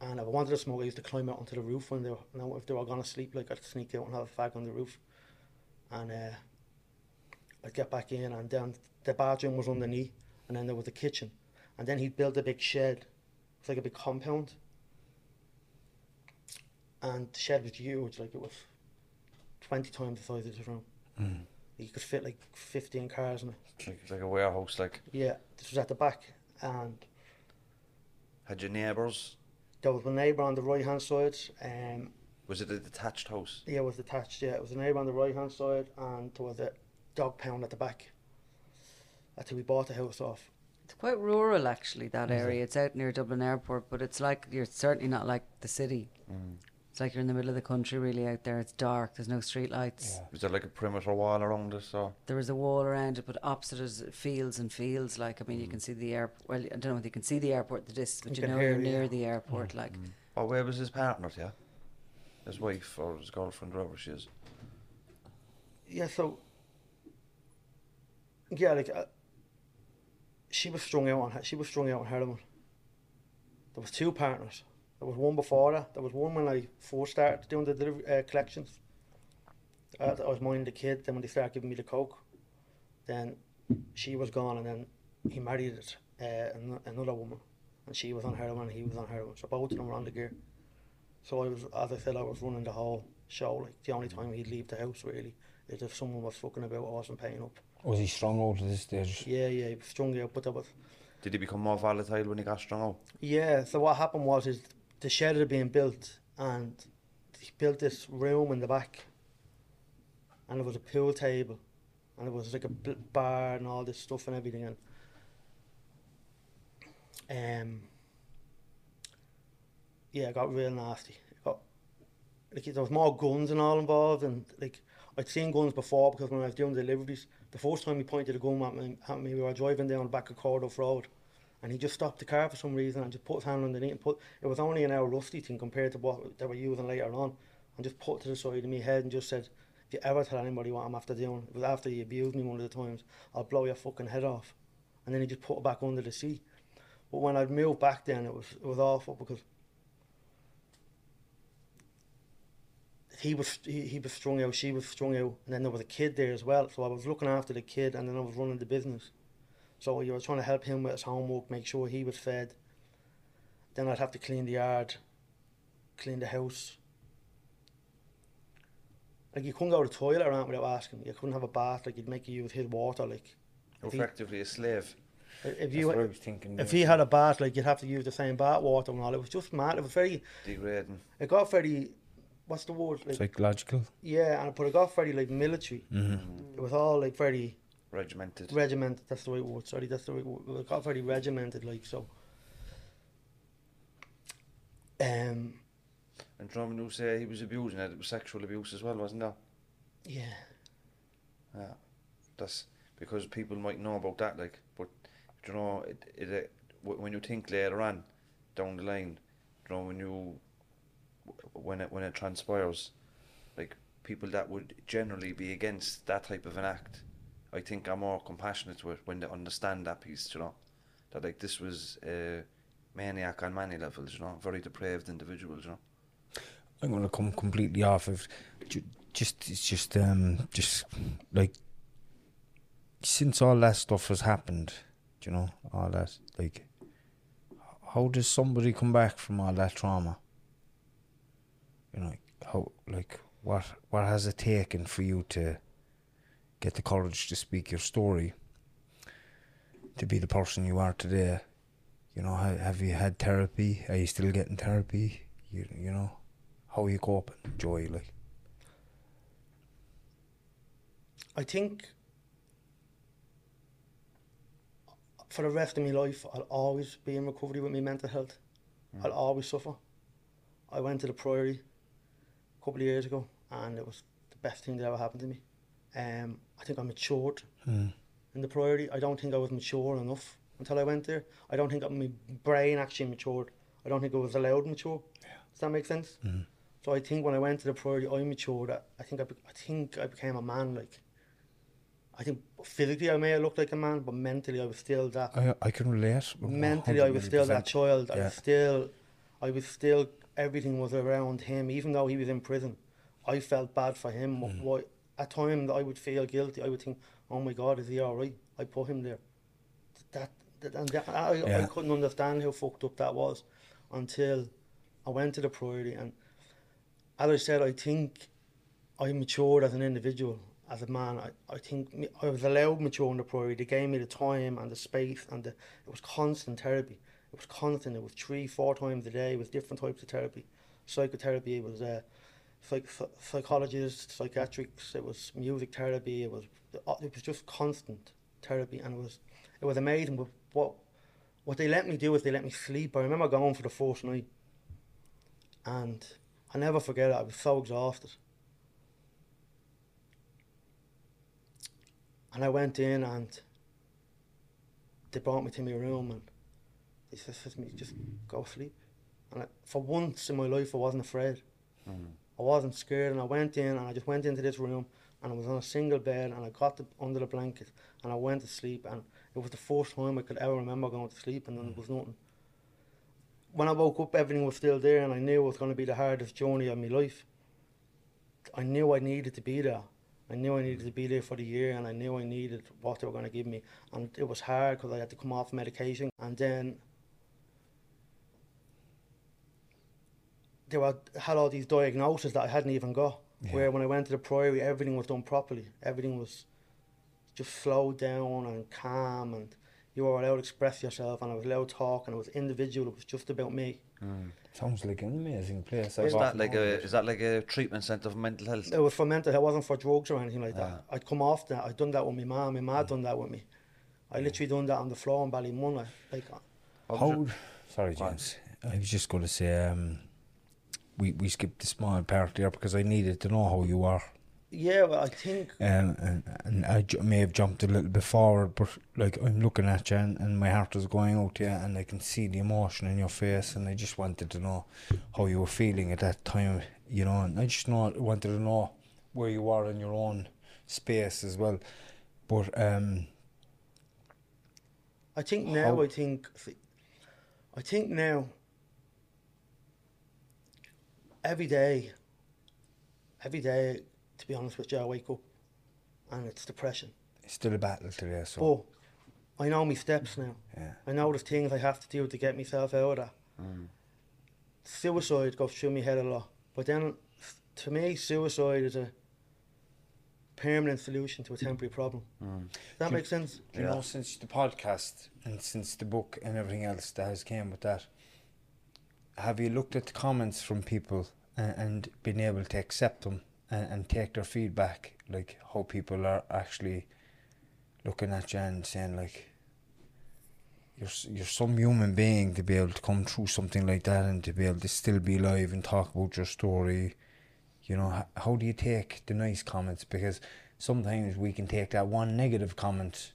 And if I wanted to smoke, I used to climb out onto the roof when they were, you know, if they were going to sleep, like I'd sneak out and have a fag on the roof. And uh, I'd get back in, and then the bathroom was underneath, and then there was the kitchen. And then he'd build a big shed. It's like a big compound. And the shed was huge, like it was 20 times the size of this room. You could fit like 15 cars in it. It's like, it's like a warehouse. Like Yeah, this was at the back. And had your neighbours? There was a neighbour on the right hand side. Um, Was it a detached house? yeah, it was attached. Yeah, it was a neighbour on the right hand side, and there was a dog pound at the back. That's who we bought the house off. It's quite rural, actually, that area. It's out near Dublin Airport, but it's like you're certainly not like the city. It's like you're in the middle of the country, really, out there. It's dark, there's no street lights. Was there like a perimeter wall around it? Or There is a wall around it, but opposite is fields and fields. Like, I mean, you mm. can see the airport. Well, I don't know if you can see the airport, the distance, but You you, know you're near yeah. the airport. Mm. Like, mm. Or where was his partner, yeah? His wife or his girlfriend, whoever she is. Yeah, so yeah, like uh, she was strung out on he- she was strung out on heroin. There was two partners. There was one before that. There was one when I first started doing the delivery, uh, collections. Uh, I was minding the kid. Then when they started giving me the coke, then she was gone, and then he married uh, an- another woman, and she was on heroin, and he was on heroin. So both of them were on the gear. So I was, as I said, I was running the whole show. Like the only time he'd leave the house really is if someone was fucking about or wasn't paying up. Was he strong out at this stage? Yeah, yeah, he was strung out, but there was Did he become more volatile when he got strung out? yeah. So what happened was is the shed had been built, and he built this room in the back, and it was a pool table, and it was like a bar and all this stuff and everything, and um, yeah, it got real nasty. It got like there was more guns and all involved, and like I'd seen guns before because when I was doing deliveries, the first time he pointed a gun at me, at me we were driving down the back of Corduff Road, and he just stopped the car for some reason and just put his hand underneath and put. It was only an hour rusty thing compared to what they were using later on, and just put it to the side of my head and just said, "If you ever tell anybody what I'm after doing, it was after he abused me one of the times, I'll blow your fucking head off," and then he just put it back under the seat. But when I'd moved back, then it was it was awful because he was he, he was strung out, she was strung out, and then there was a kid there as well. So I was looking after the kid, and then I was running the business. So you were trying to help him with his homework, make sure he was fed. Then I'd have to clean the yard, clean the house. Like you couldn't go to the toilet around without asking. You couldn't have a bath. Like you'd make you use his water. Like if he, Effectively a slave. if That's you what I was thinking. if yeah. he had a bath, like you'd have to use the same bath water and all. It was just mad. It was very. Degrading. It got very. What's the word? Like Psychological. yeah, and but it got very like military. Mm-hmm. It was all like very Regimented. regimented. That's the right word. Sorry, that's the right word. It got very regimented, like so. Um, and you know say he was abusing it, it was sexual abuse as well, wasn't it? yeah, Yeah. That's because people might know about that, like, but you know, it, it, it, when you think later on, down the line, you know, when you, when it, when it transpires, like, people that would generally be against that type of an act, I think are more compassionate it when they understand that piece, you know, that, like, this was a maniac on many levels, you know, very depraved individuals, you know. I'm gonna come completely off of just it's just um just like since all that stuff has happened, you know, all that like how does somebody come back from all that trauma? You know, how like what what has it taken for you to get the courage to speak your story, to be the person you are today? You know, ha- have you had therapy? Are you still getting therapy? You you know, how are you coping, Joey? Like, I think for the rest of my life, I'll always be in recovery with my mental health. Hmm. I'll always suffer. I went to the Priory a couple of years ago, and it was the best thing that ever happened to me. Um, I think I matured in the Priory. I don't think I was mature enough until I went there. I don't think that my brain actually matured. I don't think I was allowed to mature. Does that make sense? So I think when I went to the Priory, I matured. I, I think I, be, I think I became a man. Like, I think physically I may have looked like a man, but mentally I was still that I I can relate. mentally I was still that 100%. child. I was still, I was still. Everything was around him, even though he was in prison. I felt bad for him. Mm. Why at times I would feel guilty. I would think, "Oh my God, is he all right? I put him there." That, that and that, I, I couldn't understand how fucked up that was until I went to the Priory. And as I said, I think I matured as an individual, as a man. I, I think I was allowed mature in the Priory. They gave me the time and the space, and the, it was constant therapy. It was constant. It was three, four times a day with different types of therapy. Psychotherapy, it was uh, psych, psychologists, psychiatrics, it was music therapy, it was it was just constant therapy, and it was it was amazing. But what what they let me do is they let me sleep. I remember going for the first night, and I never forget it. I was so exhausted. And I went in and they brought me to my room and they said to me, just go sleep. And I, for once in my life, I wasn't afraid. Mm. I wasn't scared, and I went in and I just went into this room and I was on a single bed and I got the, under the blanket and I went to sleep and it was the first time I could ever remember going to sleep and then there was nothing. When I woke up, everything was still there and I knew it was going to be the hardest journey of my life. I knew I needed to be there. I knew I needed to be there for the year and I knew I needed what they were going to give me. And it was hard because I had to come off medication and then they were, had all these diagnoses that I hadn't even got. Yeah. Where when I went to the priory, everything was done properly. Everything was just slowed down and calm, and you were allowed to express yourself, and I was allowed to talk, and it was individual. It was just about me. Mm. Sounds like an amazing place. Is I've that like heard a is that like a treatment centre for mental health? It was for mental. It wasn't for drugs or anything like Yeah. that. Ah. I'd come off that. I'd done that with my mum. And my mum mm. done that with me. I literally done that on the floor in Ballymun. I- Like, What How? Sorry, Go on. James. I was just going to say, um, we we skipped the small part there because I needed to know how you are. yeah, well, I think Um, and, and I may have jumped a little bit forward, but like I'm looking at you and, and my heart is going out to you, and I can see the emotion in your face, and I just wanted to know how you were feeling at that time, you know. And I just know wanted to know where you are in your own space as well. But um, I think now. How- I think. I think now. Every day. Every day, to be honest with you, I wake up, and it's depression. it's still a battle today. So But I know my steps now. yeah, I know the things I have to do to get myself out of that. Mm. Suicide goes through my head a lot. But then, to me, suicide is a permanent solution to a temporary problem. Mm. Does that Do- make sense? you know, since the podcast and since the book and everything else that has came with that, have you looked at the comments from people and, and been able to accept them and, and take their feedback, like how people are actually looking at you and saying like, you're you're some human being to be able to come through something like that and to be able to still be alive and talk about your story. You know, h- how do you take the nice comments? Because sometimes we can take that one negative comment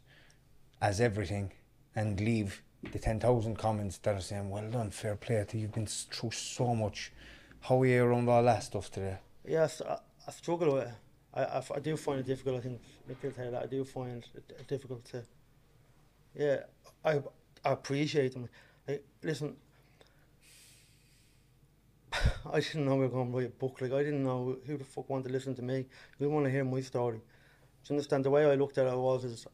as everything and leave the 10,000 comments that are saying, well done, fair play to you, you've been through so much. How are you around all that stuff today? Yes, I, I struggle with it. I, I, I do find it difficult. I think Nick tell that. I do find it difficult to. Yeah, I, I appreciate them. I, listen, I didn't know we were going to write a book. Like I didn't know who the fuck wanted to listen to me. Who want to hear my story? Do you understand? The way I looked at it was is.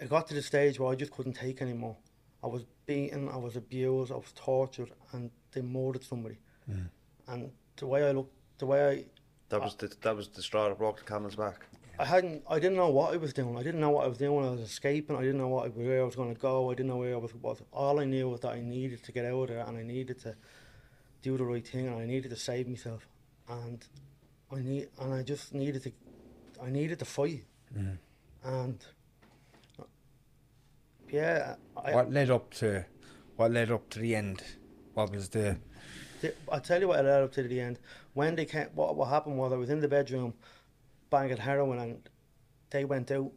I got to the stage where I just couldn't take anymore. I was beaten, I was abused, I was tortured, and they murdered somebody. Mm. And the way I looked, the way I That was the that was the straw that broke the camel's back. I hadn't. I didn't know what I was doing. I didn't know what I was doing. I was escaping. I didn't know what where I was going to go. I didn't know where I was. was. All I knew was that I needed to get out of there, and I needed to do the right thing, and I needed to save myself, and I need, and I just needed to, I needed to fight, mm. and yeah, I, what led up to, what led up to the end? What was the, I'll tell you what led up to the end. When they came, what, what happened was I was in the bedroom banging heroin and they went out.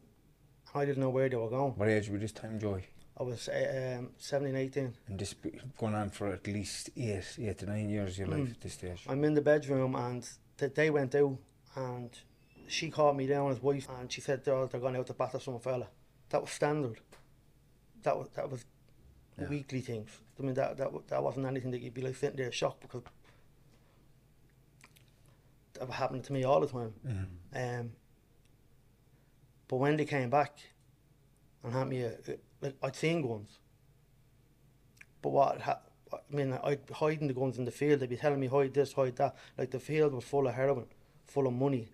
I didn't know where they were going. what age were this time, Joey? I was um, 17, 18. And this going on for at least eight, eight to nine years of your life at this stage. I'm in the bedroom and th- they went out and she called me down as wife and she said they're, they're going out to batter some fella. That was standard. That was that was Yeah. weekly things. I mean that that that wasn't anything that you'd be like sitting there shocked because that was happening to me all the time. Mm-hmm. Um, but when they came back and had me, a, a- like I'd seen guns. But what ha- I mean, I'd hiding the guns in the field. They'd be telling me hide this, hide that. Like the field was full of heroin, full of money,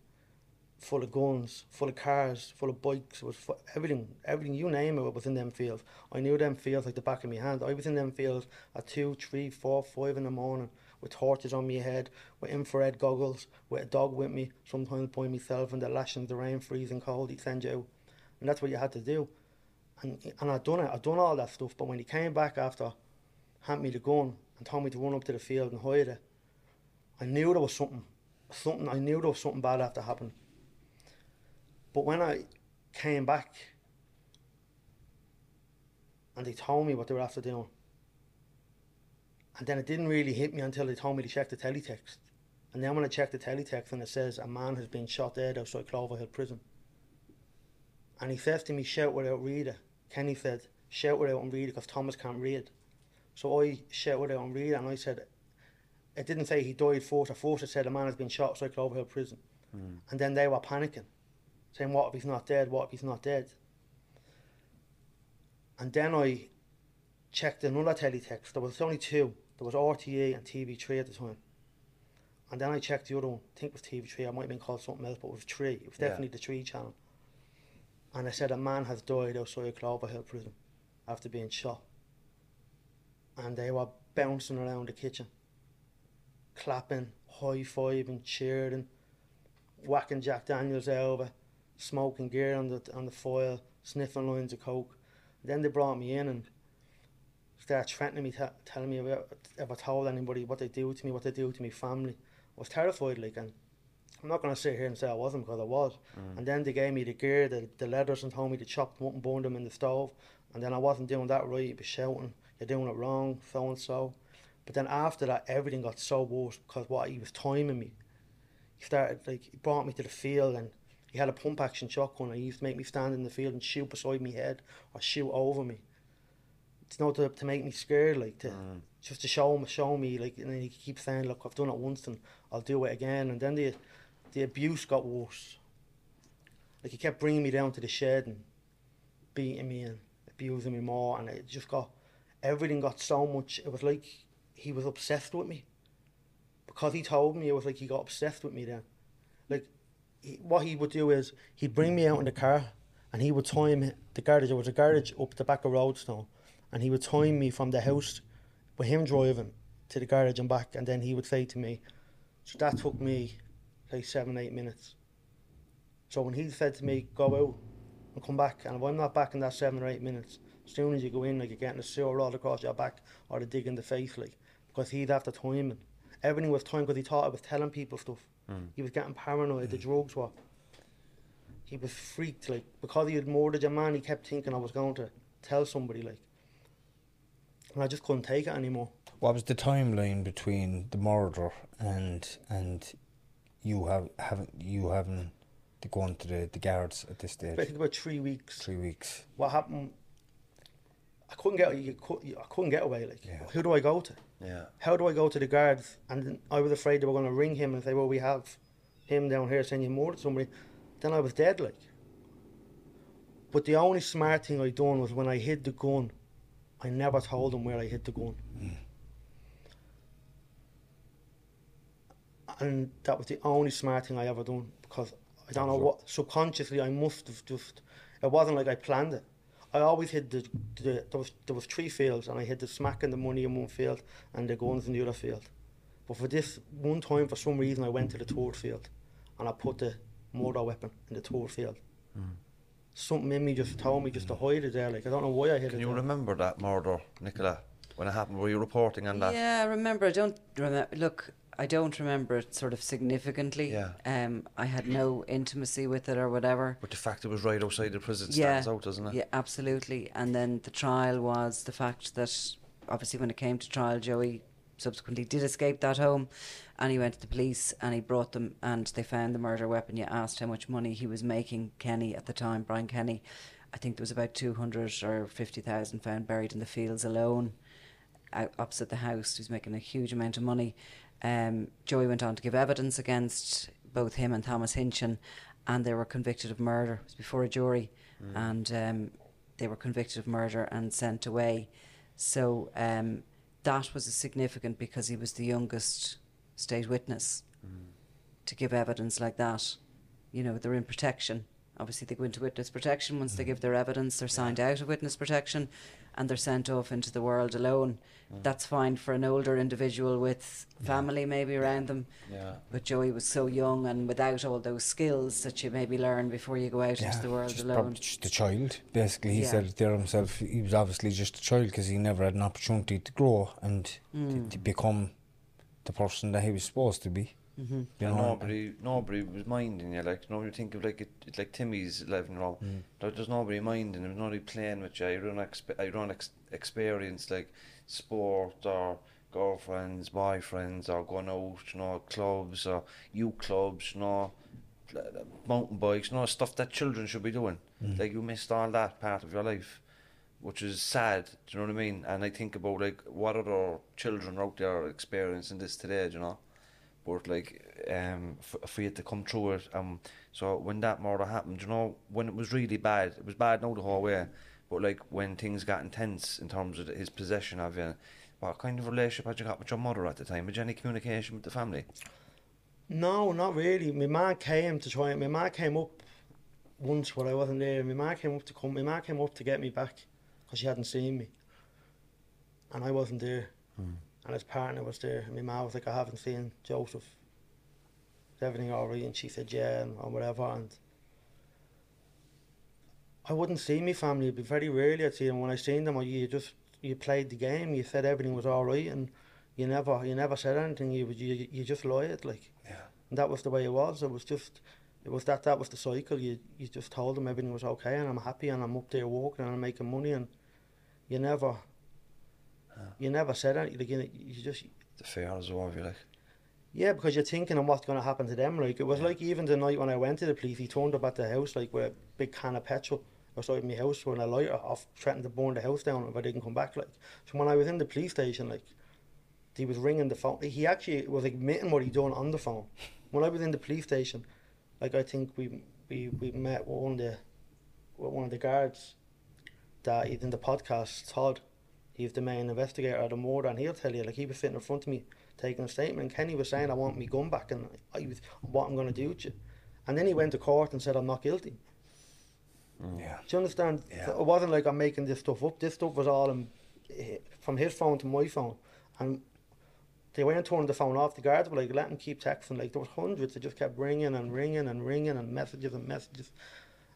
full of guns, full of cars, full of bikes. It was everything, everything you name it was in them fields. I knew them fields like the back of my hand. I was in them fields at two, three, four, five in the morning with torches on my head, with infrared goggles, with a dog with me, sometimes by myself in the lashings, the rain, freezing cold, he'd send you out. And that's what you had to do. And and I'd done it, I'd done all that stuff, but when he came back after handed me the gun and told me to run up to the field and hide it, I knew there was something, something, I knew there was something bad after happened. But when I came back and they told me what they were after doing, And then it didn't really hit me until they told me to check the teletext. And then when I checked the teletext and it says a man has been shot dead outside Cloverhill Prison. And he says to me, shout without out, read it. Kenny said, shout without out and read because Thomas can't read. So I shouted out and read and I said, it didn't say he died first. At first it said a man has been shot outside Cloverhill Prison. Hmm. And then they were panicking, saying, what if he's not dead? What if he's not dead? And then I checked another teletext. There was only two. There was RTÉ and TV3 at the time. And then I checked the other one. I think it was TV3. I might have been called something else, but it was 3. It was Yeah. definitely the 3 channel. And I said a man has died outside Cloverhill Prison after being shot. And they were bouncing around the kitchen, clapping, high fiving, cheering, whacking Jack Daniels over, smoking gear on the on the foil, sniffing lines of coke. Then they brought me in and started threatening me, t- telling me about if I told anybody what they do to me, what they do to me family. I was terrified, like, and I'm not going to sit here and say I wasn't because I was. Mm. And then they gave me the gear, the, the leathers, and told me to chop them up and burn them in the stove. And then I wasn't doing that right. He was shouting, "You're doing it wrong, so and so." But then after that, everything got so worse because what he was timing me. He started like he brought me to the field and he had a pump action shotgun. And he used to make me stand in the field and shoot beside me head or shoot over me. It's not to, to make me scared, like to mm. just to show him, show me, like, and then he keeps saying, "Look, I've done it once and I'll do it again." And then the the abuse got worse. Like he kept bringing me down to the shed and beating me and abusing me more, and it just got everything got so much. It was like he was obsessed with me because he told me it was like he got obsessed with me then. He, what he would do is he'd bring me out in the car and he would time the garage. There was a garage up the back of Roadstone, and he would time me from the house with him driving to the garage and back, and then he would say to me, "So that took me like seven, eight minutes." So when he said to me, "Go out and come back," and if I'm not back in that seven or eight minutes, as soon as you go in, like you're getting a sewer rod across your back or a dig in the face, like because he'd have the timing. Everything was time because he thought I was telling people stuff. Mm. He was getting paranoid. The mm. drugs were. He was freaked, like because he had murdered a man. He kept thinking I was going to tell somebody, like, and I just couldn't take it anymore. What was the timeline between the murder and and you have having you having to go into the, the guards at this stage? I think about three weeks. Three weeks. What happened? I couldn't get. I couldn't get away. Like, Yeah. who do I go to? Yeah. How do I go to the guards? And I was afraid they were going to ring him and say, "Well, we have him down here saying you murdered somebody." Then I was dead, like. But the only smart thing I done was when I hid the gun, I never told them where I hid the gun. Hmm. And that was the only smart thing I ever done because I don't know what subconsciously I must have just. It wasn't like I planned it. I always hid the, the there was there was three fields and I hid the smack and the money in one field and the guns in the other field. But for this one time, for some reason, I went to the third field and I put the murder weapon in the third field. Hmm. Something in me just told me just to hide it there. Like I don't know why I hid Can it. you there. remember that murder, Nicola? When it happened, were you reporting on that? Yeah, I remember. I don't remember. Look, I don't remember it sort of significantly. Yeah. Um, I had no intimacy with it or whatever. But the fact it was right outside the prison yeah, stands out, doesn't it? Yeah, absolutely. And then the trial was the fact that obviously when it came to trial, Joey subsequently did escape that home, and he went to the police and he brought them and they found the murder weapon. You asked how much money he was making, Kenny at the time, Brian Kenny. I think there was about two hundred or fifty thousand found buried in the fields alone, out opposite the house. He was making a huge amount of money. Um, Joey went on to give evidence against both him and Thomas Hinchin, and they were convicted of murder. It was before a jury, and um, they were convicted of murder and sent away. So um, that was significant because he was the youngest state witness to give evidence like that. You know, they're in protection. Obviously, they go into witness protection. Once they give their evidence, they're signed out of witness protection and they're sent off into the world alone. That's fine for an older individual with family maybe around them. Yeah. But Joey was so young and without all those skills that you maybe learn before you go out into the world just alone. just a child. Basically, he Yeah. said it there himself. He was obviously just a child because he never had an opportunity to grow and Mm. to, to become the person that he was supposed to be. Mm-hmm. You know, nobody, nobody was minding you. Like nobody think of like it, it like Timmy's eleven year old. There, there's nobody minding him. Nobody playing with you. You don't expe- you don't ex- experience like sport or girlfriends, boyfriends, or going out, you know, clubs or youth clubs, you know, mountain bikes, you know, stuff that children should be doing. Like you missed all that part of your life, which is sad. Do you know what I mean? And I think about like what other children out there are experiencing this today. do You know, but like um, for, for you to come through it. Um, so when that murder happened, you know, when it was really bad, it was bad now the whole way. But like when things got intense in terms of his possession of you, what kind of relationship had you got with your mother at the time? Had you any communication with the family? No, not really. My man came to try. My man came up once when I wasn't there. My man came up to come. My man came up to get me back because she hadn't seen me, and I wasn't there. And his partner was there. And my mum was like, "I haven't seen Joseph. Is everything all right?" And she said, "Yeah," and or whatever. And I wouldn't see my family. It'd be very rarely I'd see them. When I seen them, you just you played the game. You said everything was all right, and you never you never said anything. You you you just lied like. Yeah. And that was the way it was. It was just, it was that that was the cycle. You you just told them everything was okay, and I'm happy, and I'm up there walking, and I'm making money, and you never, you never said anything. You, you just, The fear is over you, like. yeah, because you're thinking of what's going to happen to them. Like it was like even the night when I went to the police, he turned up at the house like with a big can of petrol outside my house with a lighter off, threatening to burn the house down if I didn't come back. Like so, when I was in the police station, like he was ringing the phone. He actually was admitting what he done on the phone. When I was in the police station, like I think we we, we met one of the one of the guards that he's in the podcast, Todd. He's the main investigator of the murder, and he'll tell you like he was sitting in front of me taking a statement, and Kenny was saying, "I want me gun back," and I was, "What I'm going to do with you?" And then he went to court and said, "I'm not guilty." Yeah. Do you understand? Yeah. So it wasn't like I'm making this stuff up. This stuff was all in, eh, from his phone to my phone, and they went and turned the phone off. The guards were like, "Let him keep texting." Like there was hundreds. It just kept ringing and ringing and ringing and messages and messages,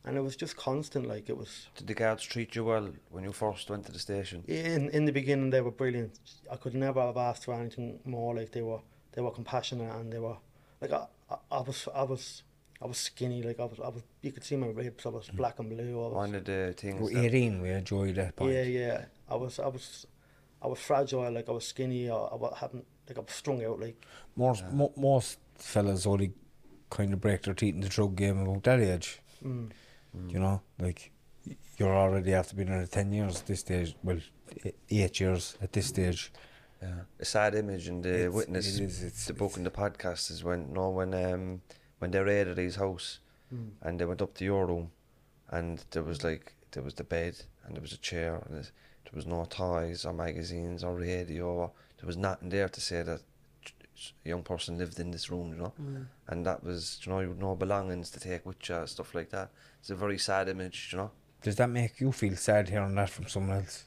and it was just constant. Like it was. Did the guards treat you well when you first went to the station? In in the beginning, they were brilliant. I could never have asked for anything more. Like they were, they were compassionate and they were like I, I, I was, I was, I was skinny. Like I was, I was. You could see my ribs. I was black and blue. I was, One of the things. We're that- 18, we enjoyed that point. Yeah, yeah. I was, I was, I was fragile. Like I was skinny. I, I wa- hadn't, like I was strung out. Like Most, mo- most fellas only kind of break their teeth in the drug game about that age. mm, You know, like you're already after being in it 10 years at this stage. Well, eight years at this stage. Yeah. A sad image and the It's- witness, it is, it's- the book and the podcast is when no when um when they raided his house and they went up to your room and there was like there was the bed and there was a chair and there was no toys or magazines or radio. There was nothing there to say that a young person lived in this room, you know. And that was, you know, you had no belongings to take with you, stuff like that. It's a very sad image, you know. Does that make you feel sad hearing that from someone else?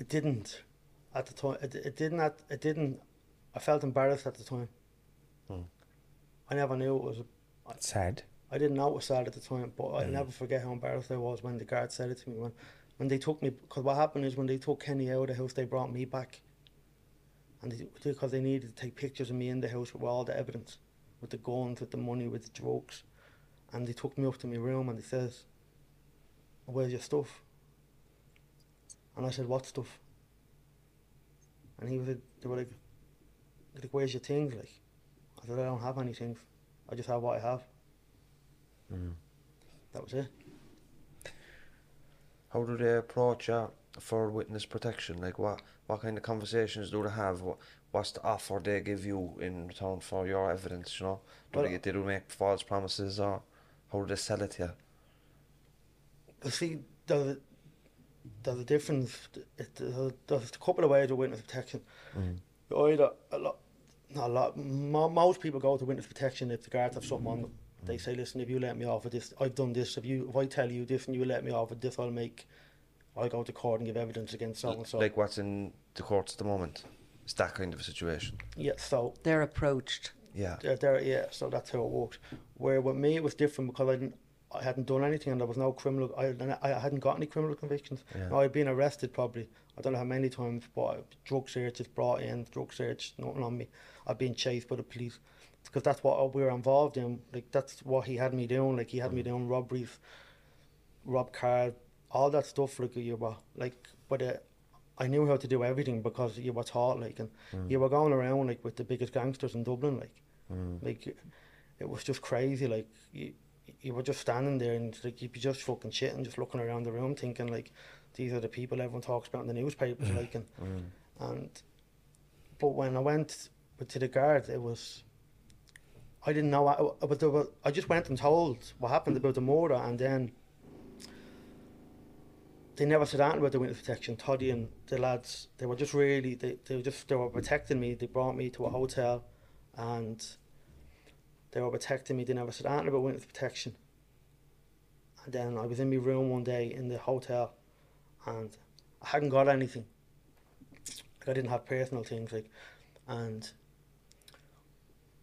it didn't at the time. It, it didn't. At, it didn't. I felt embarrassed at the time. Hmm. I never knew it was. A, sad. I didn't know it was sad at the time, but I'll never forget how embarrassed I was when the guard said it to me. When, when they took me, because what happened is when they took Kenny out of the house, they brought me back. And they, because they needed to take pictures of me in the house with all the evidence, with the guns, with the money, with the drugs. And they took me up to my room and they says, where's your stuff? And I said, what stuff? And he was like, they were like, like, where's your things? Like, I said, I don't have any things. I just have what I have. Mm. That was it. How do they approach you for witness protection? Like what what kind of conversations do they have? What what's the offer they give you in return for your evidence? You know, do Well- they they do make false promises or how do they sell it to you? See, there's a, there's a difference. It, there's, a, there's a couple of ways of witness protection. Mm. Either a lot, not a lot. Mo, most people go to witness protection if the guards have something on them. Mm. They say, "Listen, if you let me off with this, I've done this. If you, if I tell you this and you let me off with this, I'll make, I'll go to court and give evidence against so and so." Like what's in the courts at the moment? It's that kind of a situation. yeah, so They're approached. Yeah. there, there, yeah, so that's how it worked. Where with me it was different because I didn't, I hadn't done anything and there was no criminal. I, I hadn't got any criminal convictions. Yeah. Now, I'd been arrested probably. I don't know how many times, but drug searches brought in, drug search, nothing on me. I've been chased by the police because that's what we were involved in. Like that's what he had me doing. Like he had me doing robberies, rob cars, all that stuff. Like you were like, but uh, I knew how to do everything because you were taught like, and mm. you were going around like with the biggest gangsters in Dublin, like, mm. like it was just crazy. Like you, you were just standing there and like you'd be just fucking shit and just looking around the room, thinking like, these are the people everyone talks about in the newspapers, mm. like, and and. But when I went to the guard, it was. I didn't know. I, but there were, I just went and told what happened about the murder, and then they never said anything about the witness protection. Toddy and the lads, they were just really, they, they were just, they were protecting me. They brought me to a hotel, and they were protecting me. They never said anything about witness protection. And then I was in my room one day in the hotel, and I hadn't got anything. Like I didn't have personal things, like, and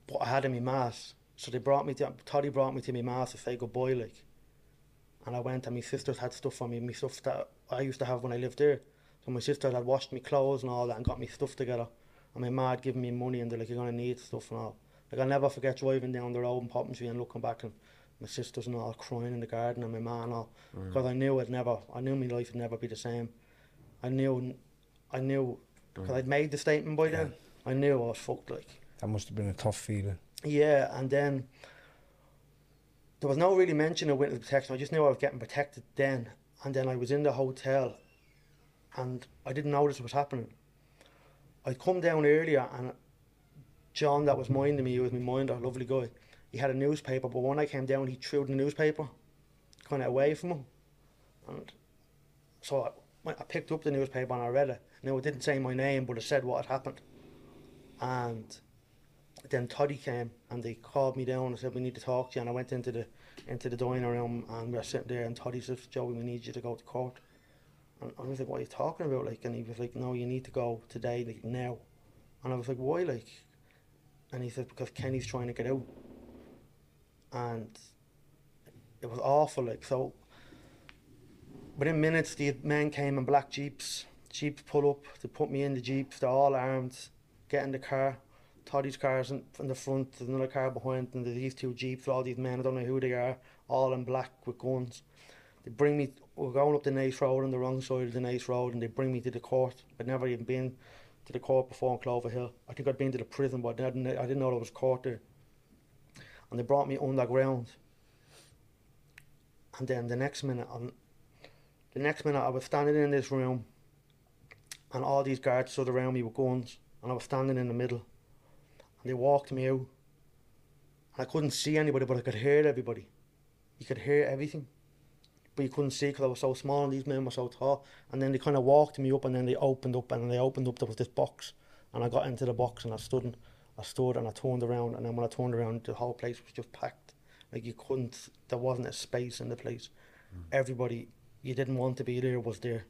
but I had in my mass. So they brought me to, Toddy brought me to my mass to say goodbye, like. And I went and my sisters had stuff for me, my stuff that I used to have when I lived there. So my sisters had washed me clothes and all that and got me stuff together. And my ma had given me money and they're like, you're going to need stuff and all. Like I'll never forget driving down the road in Poppintree and looking back and my sisters and all crying in the garden and my ma and all. Because I knew I'd never, I knew my life would never be the same. I knew, I knew, because I'd made the statement by then. I knew I was fucked like. That must have been a tough feeling. Yeah, and then there was no really mention of witness protection. I just knew I was getting protected then. And then I was in the hotel and I didn't notice what was happening. I'd come down earlier and John that was minding me, he was my minder, lovely guy. He had a newspaper, but when I came down, he threw the newspaper kind of away from him. And so I, I picked up the newspaper and I read it. Now, it didn't say my name, but it said what had happened. And then Toddy came and they called me down and said we need to talk to you. And I went into the into the dining room and we were sitting there and Toddy said Joey we need you to go to court. And I was like what are you talking about? Like and he was like no you need to go today like now. And I was like why like? And he said because Kenny's trying to get out. And it was awful like so within minutes the men came in black jeeps. Jeeps pull up they put me in the jeeps they're all armed get in the car Toddy's cars in, in the front, there's another car behind, and there's these two jeeps with all these men. I don't know who they are, all in black with guns. They bring me. We're going up the Naas Road on the wrong side of the Naas Road, and they bring me to the court. I'd never even been to the court before in Cloverhill. I think I'd been to the prison, but I didn't, I didn't know there was court there. And they brought me underground. And then the next minute, I'm, the next minute, I was standing in this room, and all these guards stood around me with guns, and I was standing in the middle and they walked me out. And I couldn't see anybody, but I could hear everybody. You could hear everything, but you couldn't see because I was so small and these men were so tall. And then they kind of walked me up, and then they opened up, and they opened up. There was this box, and I got into the box, and I stood, and I stood, and I turned around, and then when I turned around, the whole place was just packed. Like you couldn't, there wasn't a space in the place. Mm. Everybody, you didn't want to be there, was there.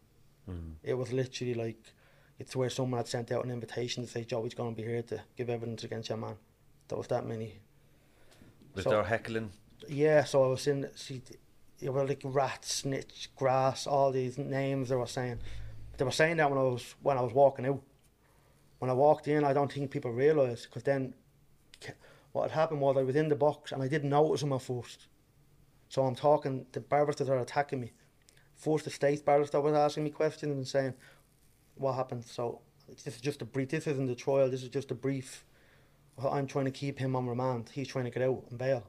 Mm. It was literally like it's where someone had sent out an invitation to say Joey's going to be here to give evidence against your man. There was that many. Was So- there heckling? Yeah, so I was in. See, you were like rat, snitch, grass, all these names they were saying. They were saying that when I was when I was walking out. When I walked in, I don't think people realised because then what had happened was I was in the box and I didn't notice them at first. So I'm talking, the barristers are attacking me. First, the state barrister was asking me questions and saying, what happened. So this is just a brief. This isn't the trial. This is just a brief. I'm trying to keep him on remand. He's trying to get out on bail.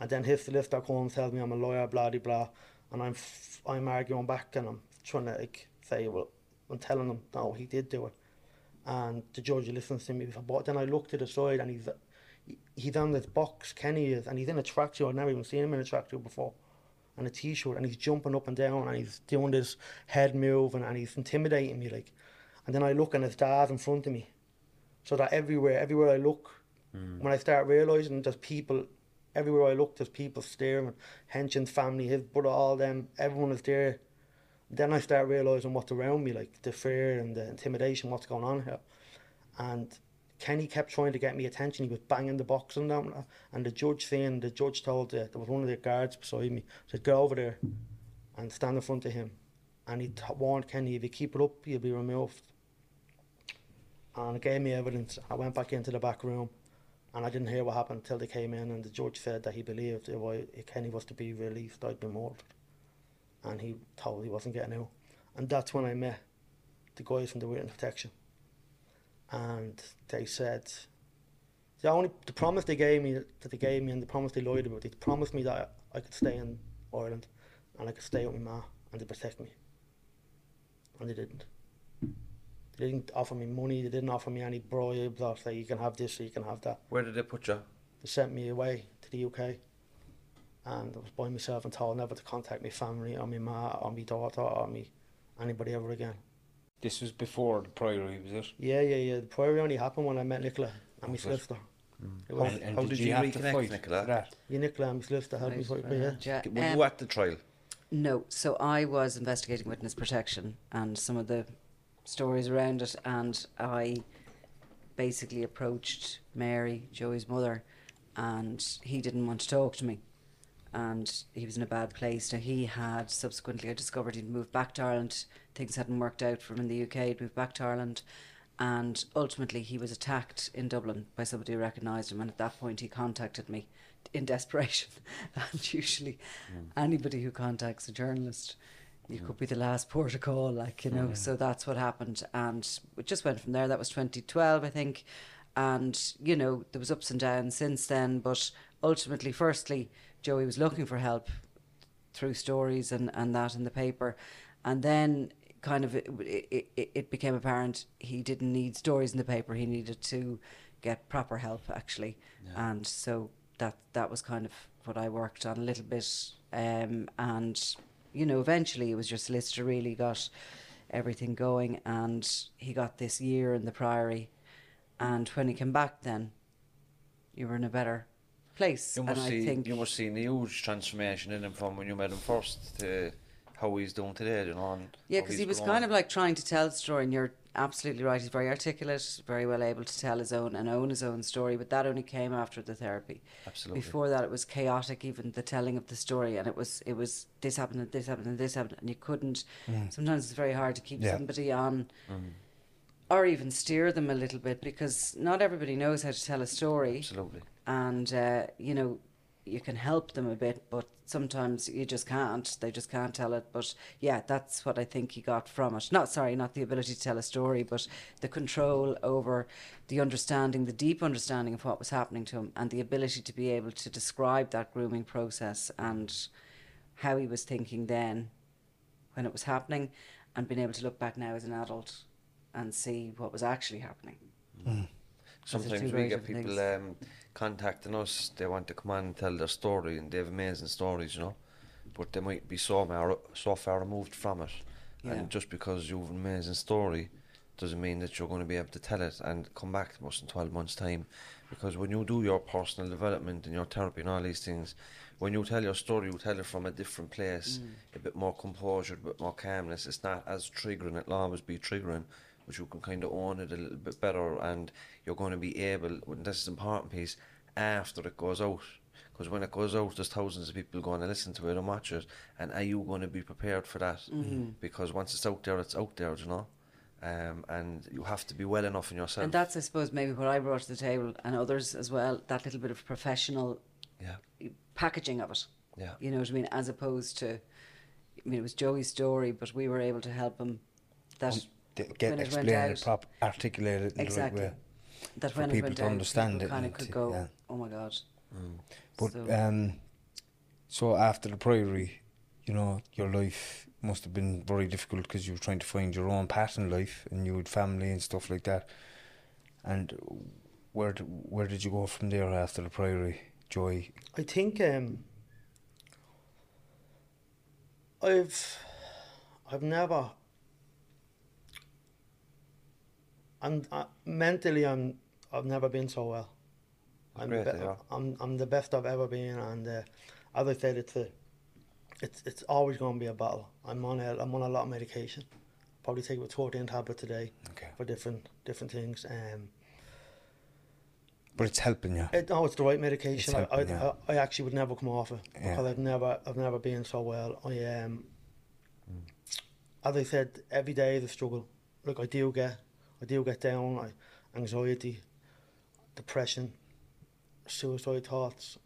And then his solicitor comes, tells me I'm a lawyer, blah blah blah, and I'm f- I'm arguing back and I'm trying to like say, well, I'm telling him no, he did do it, and the judge listens to me. But then I look to the side and he's he's on this box, Kenny is, and he's in a tracksuit. I've never even seen him in a tracksuit before and a t-shirt and he's jumping up and down and he's doing this head move and, and he's intimidating me like. And then I look and his dad's in front of me. So that everywhere everywhere I look mm. when I start realising there's people everywhere I look there's people staring Henshin's family his brother all them everyone is there. Then I start realising what's around me like the fear and the intimidation what's going on here. And Kenny kept trying to get me attention. He was banging the box on them, and the judge saying the judge told the, there was one of the guards beside me said go over there and stand in front of him, and he t- warned Kenny if you keep it up you'll be removed. And it gave me evidence. I went back into the back room, and I didn't hear what happened until they came in, and the judge said that he believed if, I, if Kenny was to be released, I'd be murdered, and he told he wasn't getting out, and that's when I met the guys from the witness protection, and they said the only the promise they gave me that they gave me and the promise they lied about. They promised me that I could stay in Ireland and I could stay with my ma and they protect me, and they didn't. They didn't offer me money. They didn't offer me any bribes or say you can have this or you can have that. Where did they put you? They sent me away to the UK, and I was by myself and told never to contact my family or my ma or my daughter or me anybody ever again. This was before the Priory, was it? Yeah, yeah, yeah. The priory only happened when I met Nicola and my Was it? Mm. Was, And, and How did, did you you have to reconnect, fight Nicola? for that? yeah, Nicola and my solicitor helped me fight, me, yeah. Yeah, Were um, you at the trial? No, so I was investigating witness protection and some of the stories around it, and I basically approached Mary, Joey's mother, and he didn't want to talk to me. And he was in a bad place. Now, he had subsequently, I discovered he'd moved back to Ireland. Things hadn't worked out for him in the UK. He'd moved back to Ireland. And ultimately, he was attacked in Dublin by somebody who recognised him. And at that point, he contacted me in desperation. and usually, anybody who contacts a journalist, you could be the last port of call, like, you know. So that's what happened. And it just went from there. That was 2012, I think. And, you know, there was ups and downs since then. But ultimately, firstly, Joey was looking for help through stories and, and that in the paper. And then kind of it, it, it, it became apparent he didn't need stories in the paper. He needed to get proper help, actually. And so that that was kind of what I worked on a little bit. Um, and, you know, eventually it was your solicitor really got everything going. And he got this year in the Priory. And when he came back then, you were in a better place. You and must I see. think You must see a huge transformation in him from when you met him first to how he's doing today. You know. And Yeah, because he was kind of like trying to tell the story, and you're absolutely right. He's very articulate, very well able to tell his own and own his own story. But that only came after the therapy. Absolutely. Before that, it was chaotic, even the telling of the story, and it was it was this happened and this happened and this happened, and you couldn't. Sometimes it's very hard to keep Yeah. somebody on. Mm. Or even steer them a little bit because not everybody knows how to tell a story. Absolutely. and uh, you know you can help them a bit but sometimes you just can't. They just can't tell it. But yeah that's what i think he got from it. Not sorry not the ability to tell a story but the control over the understanding the deep understanding of what was happening to him and the ability to be able to describe that grooming process and how he was thinking then when it was happening and being able to look back now as an adult and see what was actually happening Those are Sometimes we get people um, contacting us. They want to come on and tell their story, and they have amazing stories, you know. But they might be so far, so far removed from it, Yeah. and just because you have an amazing story, doesn't mean that you're going to be able to tell it and come back to us in twelve months' time. Because when you do your personal development and your therapy and all these things, when you tell your story, you tell it from a different place, Mm. a bit more composure, a bit more calmness. It's not as triggering. It'll always be triggering, but you can kind of own it a little bit better, and you're going to be able. And this is the important piece after it goes out. Because when it goes out, there's thousands of people going to listen to it and watch it. And are you going to be prepared for that? Mm-hmm. Because once it's out there, it's out there, you know. Um, and you have to be well enough in yourself. And that's, I suppose, maybe what I brought to the table, and others as well. That little bit of professional yeah, packaging of it. yeah. You know what I mean? As opposed to, I mean, it was Joey's story, but we were able to help him. That D- when Get it went explain it, prop, articulate it in exactly. the right way. that for when it people went to out, understand it kind of could go, yeah. oh my god. But So- um, so after the Priory, you know, your life must have been very difficult because you were trying to find your own path in life, and you had family and stuff like that. And where d- where did you go from there after the Priory, Joey? I think um, I've I've never I'm uh, mentally I'm I've never been so well. I'm, Great, be- yeah. I'm I'm the best I've ever been, and uh, as I said, it's a, it's it's always going to be a battle. I'm on a I'm on a lot of medication. Probably take about 14 tablets a day Okay, for different different things. Um, but it's helping you. it, no, it's the right medication. I, I, yeah. I, I actually would never come off it Yeah. because I've never, I've never been so well. I um, as I said, every day is a struggle. Look, I do get, I do get down. I, anxiety, depression, suicide thoughts,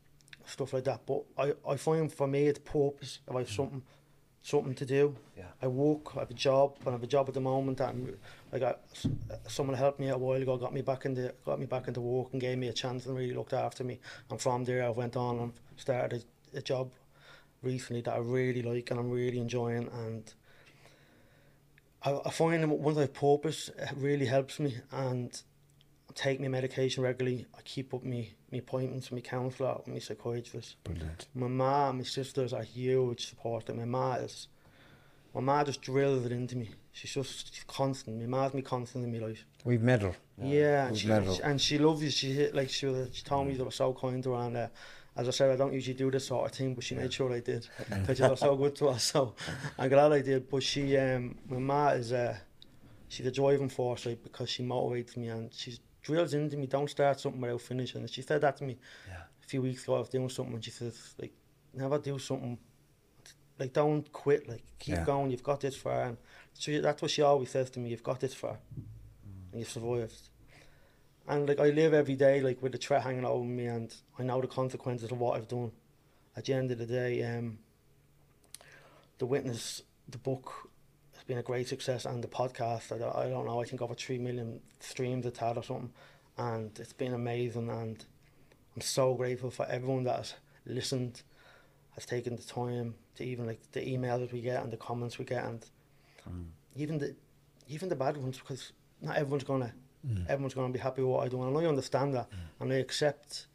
stuff like that. But I, I find for me it's purpose. If I have mm. something something to do. Yeah. I work, I have a job, and I have a job at the moment. And I got someone helped me a while ago, got me back into got me back into work, and gave me a chance and really looked after me. And from there, I went on and started a, a job recently that I really like and I'm really enjoying. And I, I find once I have purpose, it really helps me. And I take my medication regularly. I keep up my, my appointments with my counsellor, my psychiatrist. Brilliant. My ma and my sisters are huge support. My ma is, my ma just drills it into me. She's just she's constant. My ma's me constant in my life. We've met her. Yeah, and We've she, met her. she- and she loves you. She like she was, she told me they were so kind to her. Uh, As I said, I don't usually do this sort of thing, but she made sure I did because she was so good to us. So I'm glad I did. But she, um, my ma is, uh, she's a driving force, like because she motivates me and she drills into me. Don't start something without finishing. And she said that to me Yeah. a few weeks ago. I was doing something, and she says like, never do something. Like don't quit. Like keep Yeah. going. You've got this far, and so that's what she always says to me. You've got this far, and you've survived. And like I live every day like with the threat hanging over me, and I know the consequences of what I've done. At the end of the day, um, the witness, the book, has been a great success, and the podcast. I, don't- I don't know. I think over three million streams it's had or something, and it's been amazing. And I'm so grateful for everyone that has listened, has taken the time to even like the emails that we get and the comments we get, and even the even the bad ones because not everyone's gonna Mm. everyone's gonna be happy with what I do, and I understand that, mm. and I accept.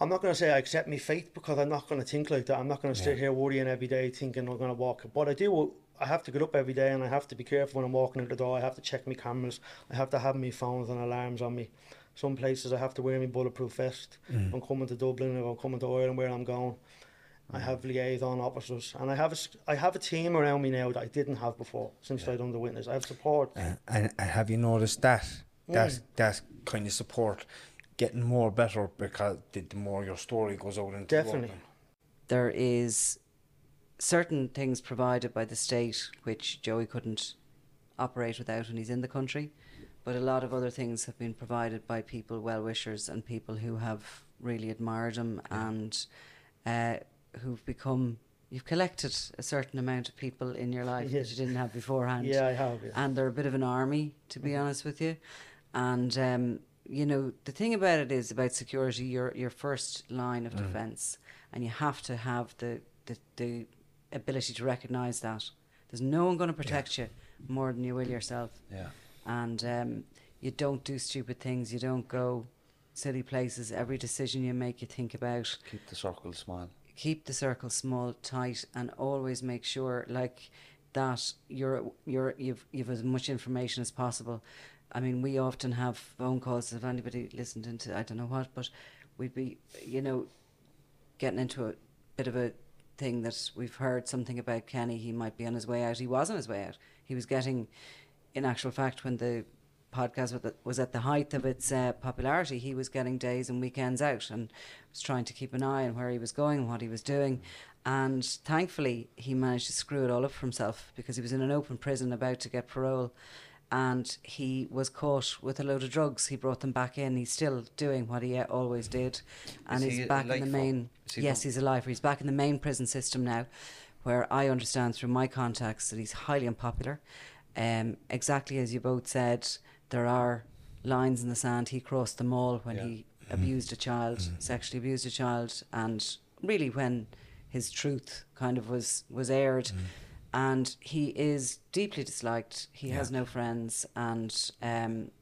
I'm not going to say I accept my fate because I'm not going to think like that. I'm not going to sit here worrying every day thinking I'm going to walk. But I do. I have to get up every day and I have to be careful when I'm walking out the door. I have to check my cameras. I have to have my phones and alarms on me. Some places I have to wear my bulletproof vest. Mm. I'm coming to Dublin or I'm coming to Ireland where I'm going. I have liaison officers and I have a, s- I have a team around me now that I didn't have before since I done the witness. I have support. Uh, and, and have you noticed that that Mm. that kind of support getting more better because the, the more your story goes out into the Definitely. open? there is certain things provided by the state which Joey couldn't operate without when he's in the country, but a lot of other things have been provided by people, well wishers, and people who have really admired him and uh, who've become. You've collected a certain amount of people in your life that you didn't have beforehand. Yeah, I have. Yeah. and they're a bit of an army, to be honest with you. And um, you know, the thing about it is about security. Your your first line of defence, and you have to have the the, the ability to recognise that. There's no one going to protect you more than you will yourself. Yeah. And um, you don't do stupid things. You don't go silly places. Every decision you make, you think about Keep the circle small. Keep the circle small, tight, and always make sure like that you're you're you've you've as much information as possible. I mean, we often have phone calls. If anybody listened into, I don't know what, but we'd be, you know, getting into a bit of a thing that we've heard something about Kenny. He might be on his way out. He was on his way out. He was getting, in actual fact, when the podcast was at- the height of its uh, popularity, he was getting days and weekends out and was trying to keep an eye on where he was going and what he was doing. And thankfully, he managed to screw it all up for himself because he was in an open prison about to get parole. And he was caught with a load of drugs. He brought them back in. He's still doing what he uh, always did, and Is he's he a back in the main. He Yes, he's alive. He's back in the main prison system now, where I understand through my contacts that he's highly unpopular. Um, exactly as you both said, there are lines in the sand. He crossed them all when Yeah. he abused a child, sexually abused a child, and really when his truth kind of was was aired. And he is deeply disliked. He has no friends, and um,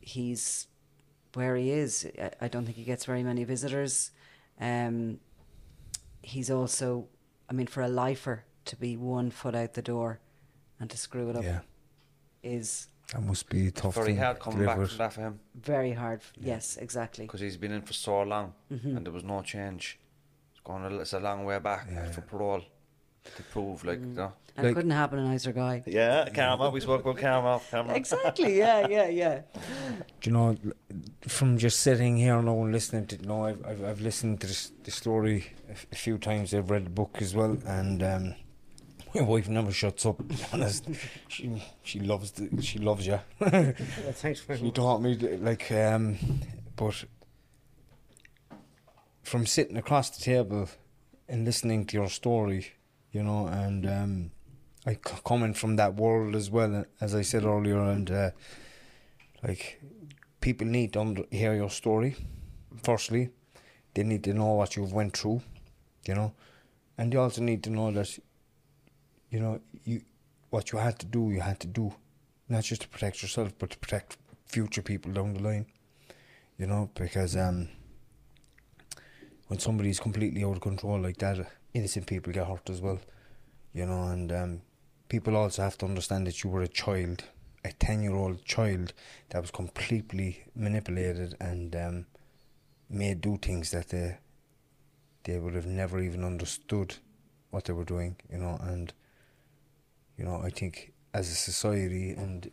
he's where he is. I, I don't think he gets very many visitors. Um, he's also, I mean, for a lifer to be one foot out the door and to screw it up Yeah, is that must be tough. Very to hard coming live back with. from that for him very hard. Yes, exactly. because he's been in for so long Mm-hmm. and there was no change. It's going a, it's a long way back Yeah, for yeah. parole to prove, like, you know. And it couldn't happen a nicer guy. Yeah, Karma. We spoke about Karma. Karma. Exactly. Yeah, yeah, yeah. Do you know, from just sitting here now and listening to, you know, I've, I've, I've listened to this, the story a, f- a few times. I've read the book as well, and um, my wife never shuts up. to be honest, she she loves the, she loves you. Yeah, thanks very she taught me like, um, but from sitting across the table and listening to your story, you know, and um, I c- coming from that world as well, as I said earlier, and uh, like people need to under- hear your story. Firstly, they need to know what you've went through, you know, and they also need to know that, you know, you what you had to do, you had to do, not just to protect yourself, but to protect future people down the line, you know, because um, when somebody's completely out of control like that, innocent people get hurt as well, you know, and um, people also have to understand that you were a child, a 10 year old child that was completely manipulated and um, made do things that they, they would have never even understood what they were doing, you know, and, you know, I think as a society and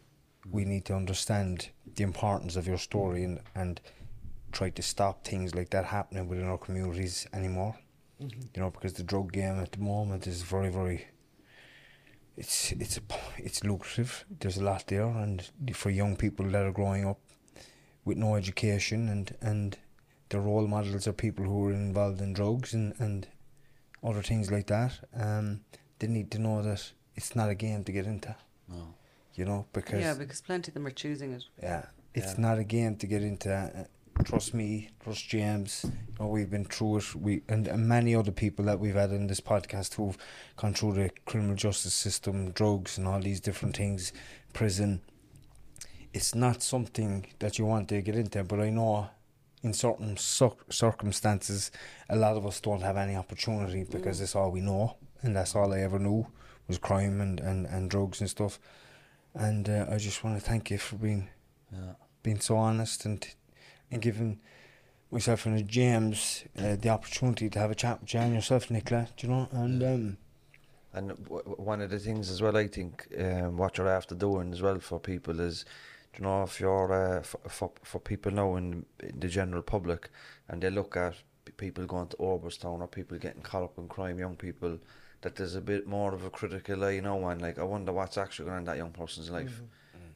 we need to understand the importance of your story and, and try to stop things like that happening within our communities anymore. Mm-hmm. You know, because the drug game at the moment is very, very. It's it's a, it's lucrative. There's a lot there, and for young people that are growing up with no education and and their role models are people who are involved in drugs and and other things like that. Um, they need to know that it's not a game to get into. No. You know, because yeah, because plenty of them are choosing it. yeah, it's Yeah. not a game to get into. Uh, trust me, trust James. You know, we've been through it. We and, and many other people that we've had in this podcast who've gone through the criminal justice system, drugs, and all these different things, prison. It's not something that you want to get into, but I know in certain cir- circumstances, a lot of us don't have any opportunity because that's all we know, and that's all I ever knew was crime and, and, and drugs and stuff. And uh, I just want to thank you for being Yeah. being so honest and and giving myself and James uh, the opportunity to have a chat with you and yourself, Nicola. Do you know? And um, And w- one of the things as well, I think, um, what you're after doing as well for people is, do you know, if you're uh, f- for for people now in, in the general public, and they look at people going to Oberstown or people getting caught up in crime, young people, that there's a bit more of a critical eye you know, and like I wonder what's actually going on in that young person's life. Mm-hmm.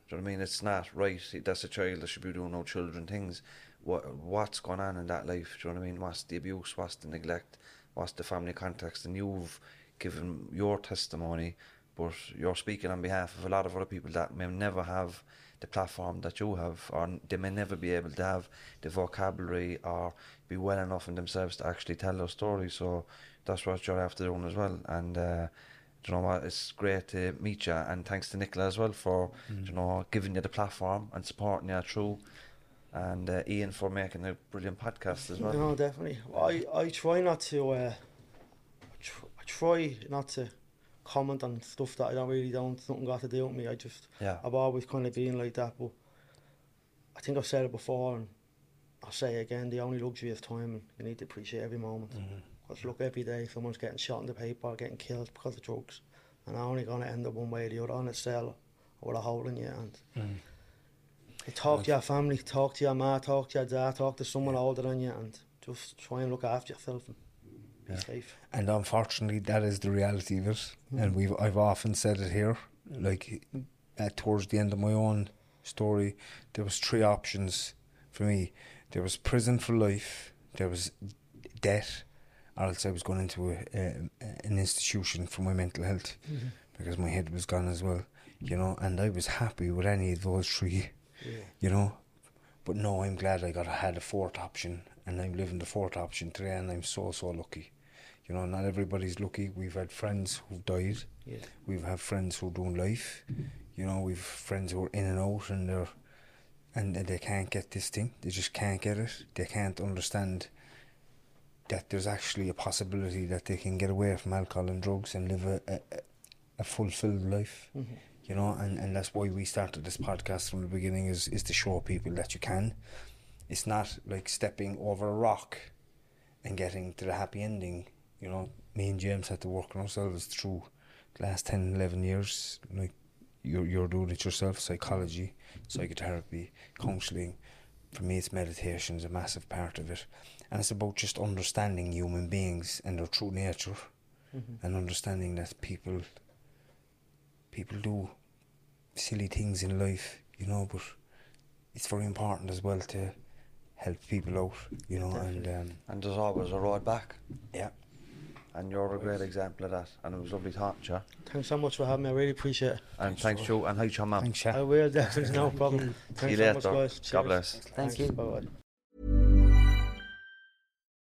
Do you know what I mean? It's not right. That's a child that should be doing no children things. What what's going on in that life? Do you know what I mean? What's the abuse? What's the neglect? What's the family context? And you've given your testimony, but you're speaking on behalf of a lot of other people that may never have the platform that you have, or they may never be able to have the vocabulary or be well enough in themselves to actually tell their story. So that's what you're after doing as well. And uh, do you know what? It's great to meet you, and thanks to Nicola as well for do you know giving you the platform and supporting you through, and uh, Ian for making a brilliant podcast as well. No, definitely. I, I try not to. Uh, I, tr- I try not to comment on stuff that I don't really don't nothing got to do with me. I just Yeah. I've always kind of been like that. But I think I've said it before, and I'll say it again. The only luxury is time, and you need to appreciate every moment. Because look, every day someone's getting shot in the paper, or getting killed because of drugs, and I'm only gonna end up one way or the other on a cell or with a hole in you. And you talk to your family, talk to your ma, talk to your dad, talk to someone older than you, and just try and look after yourself and be safe. and unfortunately, that is the reality of it. And we've I've often said it here. Like uh, towards the end of my own story, there was three options for me. There was prison for life. There was death, or else I was going into a, a, an institution for my mental health mm-hmm. because my head was gone as well. You know, and I was happy with any of those three. You know, but no, I'm glad I got had a fourth option, and I'm living the fourth option today, and I'm so so lucky. You know, not everybody's lucky. We've had friends who've died. Yeah. We've had friends who are doing life. You know, we've friends who are in and out, and they're and they can't get this thing. They just can't get it. They can't understand that there's actually a possibility that they can get away from alcohol and drugs and live a, a, a fulfilled life. Mm-hmm. You know, and, and that's why we started this podcast from the beginning is, is to show people that you can. It's not like stepping over a rock and getting to the happy ending. You know, me and James had to work on ourselves through the last 10, 11 years. Like, you're, you're doing it yourself psychology, psychotherapy, counselling. For me, it's meditation is a massive part of it. And it's about just understanding human beings and their true nature and understanding that people people do silly things in life, you know, but it's very important as well to help people out, you know, and um, And there's always a road back. yeah, and you're a great example of that. And it was lovely talking to you. Thanks so much for having me. I really appreciate it. And thanks, Joe, and hi, Chum, man. Thanks, I Sha. will, definitely, no problem. See you Thanks so later. much, guys. God bless. Thank you. Bye-bye.